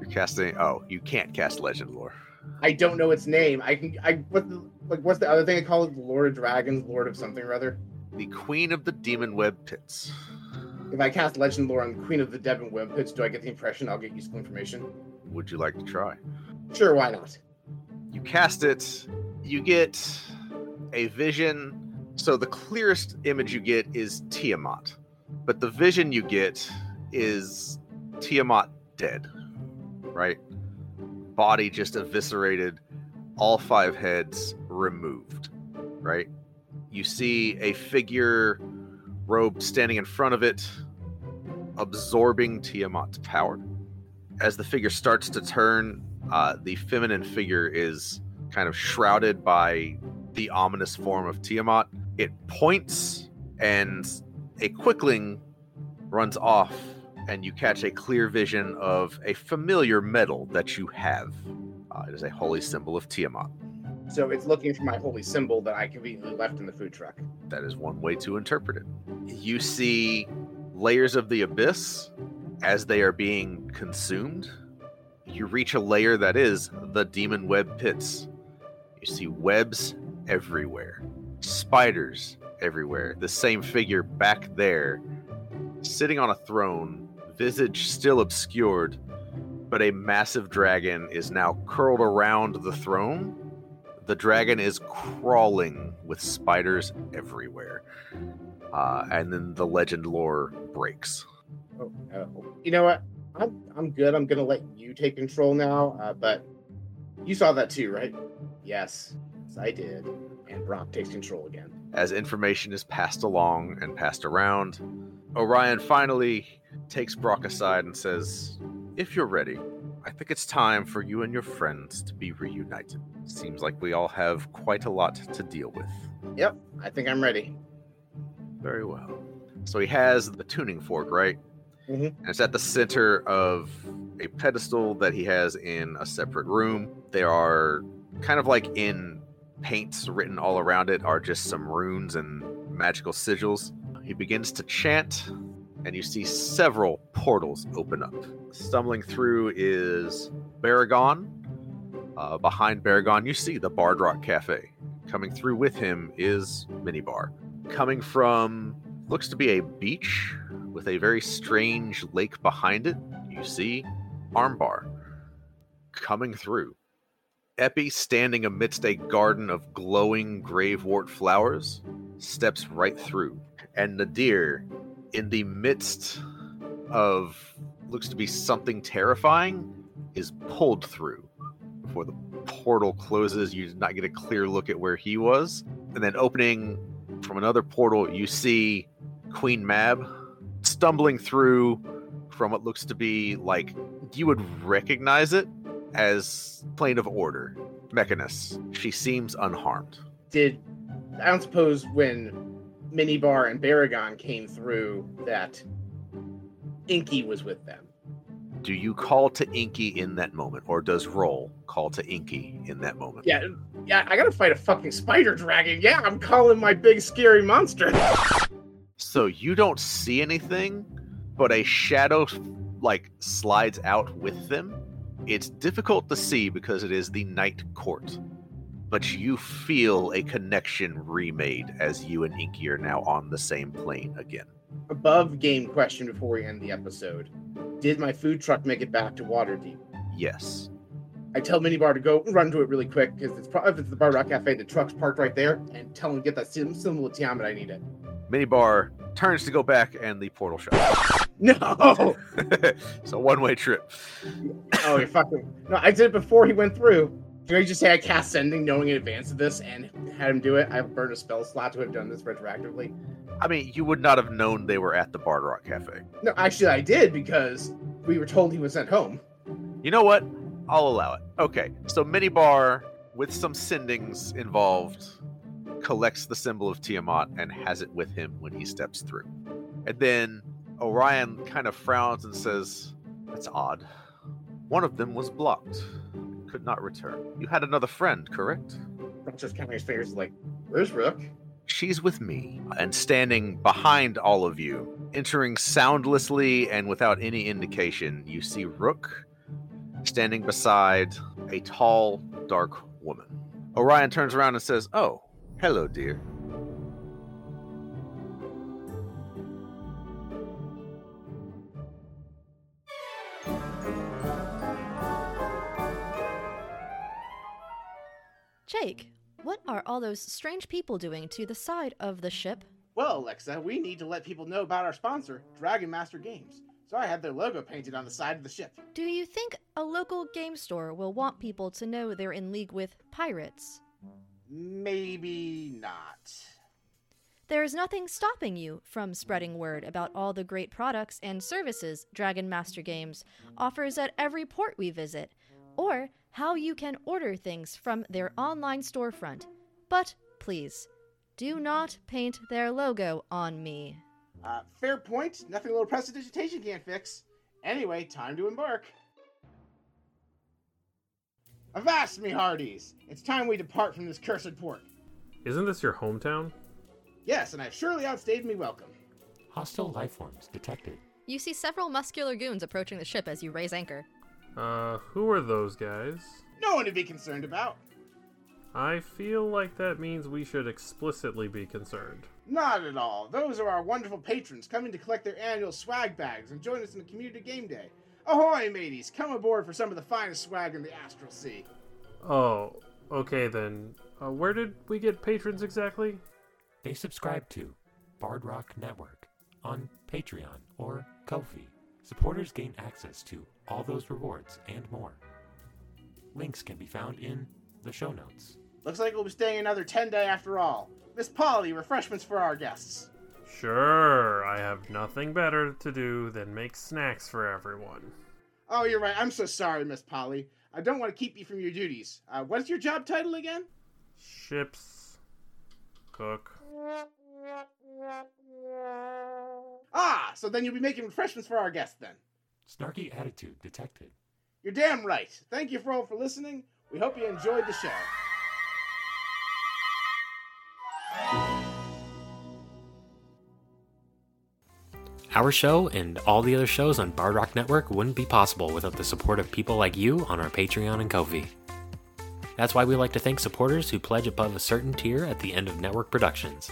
You're casting. Oh, you can't cast legend lore. I don't know its name. I can I what the like what's the other thing I call it? The Lord of Dragons, Lord of something or other. The Queen of the Demon Web Pits. If I cast legend lore on Queen of the Demon Web Pits, do I get the impression I'll get useful information? Would you like to try? Sure, why not? You cast it. You get a vision. So the clearest image you get is Tiamat, but the vision you get is Tiamat dead. Right? Body just eviscerated, all five heads removed. Right? You see a figure robed standing in front of it, absorbing Tiamat's power. As the figure starts to turn, uh, the feminine figure is kind of shrouded by the ominous form of Tiamat. It points, and a quickling runs off, and you catch a clear vision of a familiar metal that you have. Uh, it is a holy symbol of Tiamat. So it's looking for my holy symbol that I conveniently left in the food truck. That is one way to interpret it. You see layers of the abyss as they are being consumed. You reach a layer that is the demon web pits. You see webs everywhere, spiders everywhere. The same figure back there, sitting on a throne, visage still obscured, but a massive dragon is now curled around the throne. The dragon is crawling with spiders everywhere. Uh, and then the legend lore breaks. Oh, uh, you know what? I'm I'm good. I'm gonna let you take control now. Uh, but you saw that too, right? Yes, yes, I did. And Brock takes control again. As information is passed along and passed around, Orion finally takes Brock aside and says, If you're ready, I think it's time for you and your friends to be reunited. Seems like we all have quite a lot to deal with. Yep, I think I'm ready. Very well. So he has the tuning fork, right? Mhm. And it's at the center of a pedestal that he has in a separate room. There are kind of like in paints written all around it are just some runes and magical sigils. He begins to chant, and you see several portals open up. Stumbling through is Baragon. Uh, behind Baragon, you see the Bard Rock Cafe. Coming through with him is Minibar. Coming from looks to be a beach with a very strange lake behind it, you see Armbar. Coming through. Epi, standing amidst a garden of glowing gravewort flowers, steps right through. And Nadir, in the midst of looks to be something terrifying, is pulled through. Before the portal closes, you did not get a clear look at where he was. And then opening from another portal, you see Queen Mab stumbling through from what looks to be like you would recognize it as plane of order mechanus she seems unharmed Did I don't suppose when Minibar and Baragon came through that Inky was with them. do you call to inky in that moment or does roll call to inky in that moment Yeah, yeah. I gotta fight a fucking spider dragon. Yeah, I'm calling my big scary monster. so you don't see anything but a shadow like slides out with them it's difficult to see because it is the night court but you feel a connection remade as you and inky are now on the same plane again Above game question before we end the episode. Did my food truck make it back to Waterdeep? yes I tell Minibar to go run to it really quick because it's probably if it's the Bard Rock Cafe, the truck's parked right there, and tell him to get that sim- symbol of Tiamat. I need it. minibar turns to go back and the portal shuts *laughs* No. *laughs* so one way trip oh, you're fucking. No, I did it before he went through. Can I just say I cast sending knowing in advance of this and had him do it? I burned a spell slot to have done this retroactively. i mean you would not have known they were at the bard rock cafe No, actually, I did because we were told he was sent home. You know what? I'll allow it. Okay, so Minibar, with some sendings involved, collects the symbol of Tiamat and has it with him when he steps through. And then Orion kind of frowns and says, That's odd. One of them was blocked, could not return. You had another friend, correct? Counting his fingers like, "Where's Rook?" She's with me and standing behind all of you, entering soundlessly and without any indication. You see Rook standing beside a tall, dark woman. Orion turns around and says, Oh, hello, dear. Jake, what are all those strange people doing to the side of the ship? Well, Alexa, we need to let people know about our sponsor, Dragon Master Games. So I had their logo painted on the side of the ship. Do you think a local game store will want people to know they're in league with pirates? Maybe not. There is nothing stopping you from spreading word about all the great products and services Dragon Master Games offers at every port we visit, or how you can order things from their online storefront. But please, do not paint their logo on me. Uh, fair point. Nothing a little prestidigitation can't fix. Anyway, time to embark. Avast me, hearties! It's time we depart from this cursed port. Isn't this your hometown? Yes, and I've surely outstayed me welcome. Hostile lifeforms detected. You see several muscular goons approaching the ship as you raise anchor. Uh, who are those guys? No one to be concerned about. I feel like that means we should explicitly be concerned. Not at all. Those are our wonderful patrons coming to collect their annual swag bags and join us in the community game day. Ahoy, mateys! Come aboard for some of the finest swag in the Astral Sea. Oh, okay then. Uh, where did we get patrons exactly? They subscribe to Bard Rock Network on Patreon or Ko-fi. Supporters gain access to all those rewards and more. Links can be found in the show notes. Looks like we'll be staying another 10 day after all. Miss Polly, refreshments for our guests. Sure, I have nothing better to do than make snacks for everyone. Oh, you're right. I'm so sorry, Miss Polly. I don't want to keep you from your duties. Uh, what's your job title again? Ships. Cook. Ah, so then you'll be making refreshments for our guests then. Snarky attitude detected. You're damn right. Thank you for all for listening. We hope you enjoyed the show. Our show and all the other shows on Bard Rock Network wouldn't be possible without the support of people like you on our Patreon and Ko-fi. That's why we like to thank supporters who pledge above a certain tier at the end of network productions.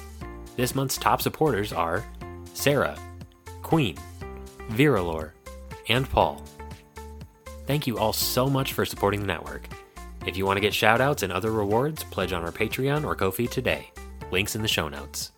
This month's top supporters are Sarah, Queen, Viralore, and Paul. Thank you all so much for supporting the network. If you want to get shoutouts and other rewards, pledge on our Patreon or Ko-fi today. Links in the show notes.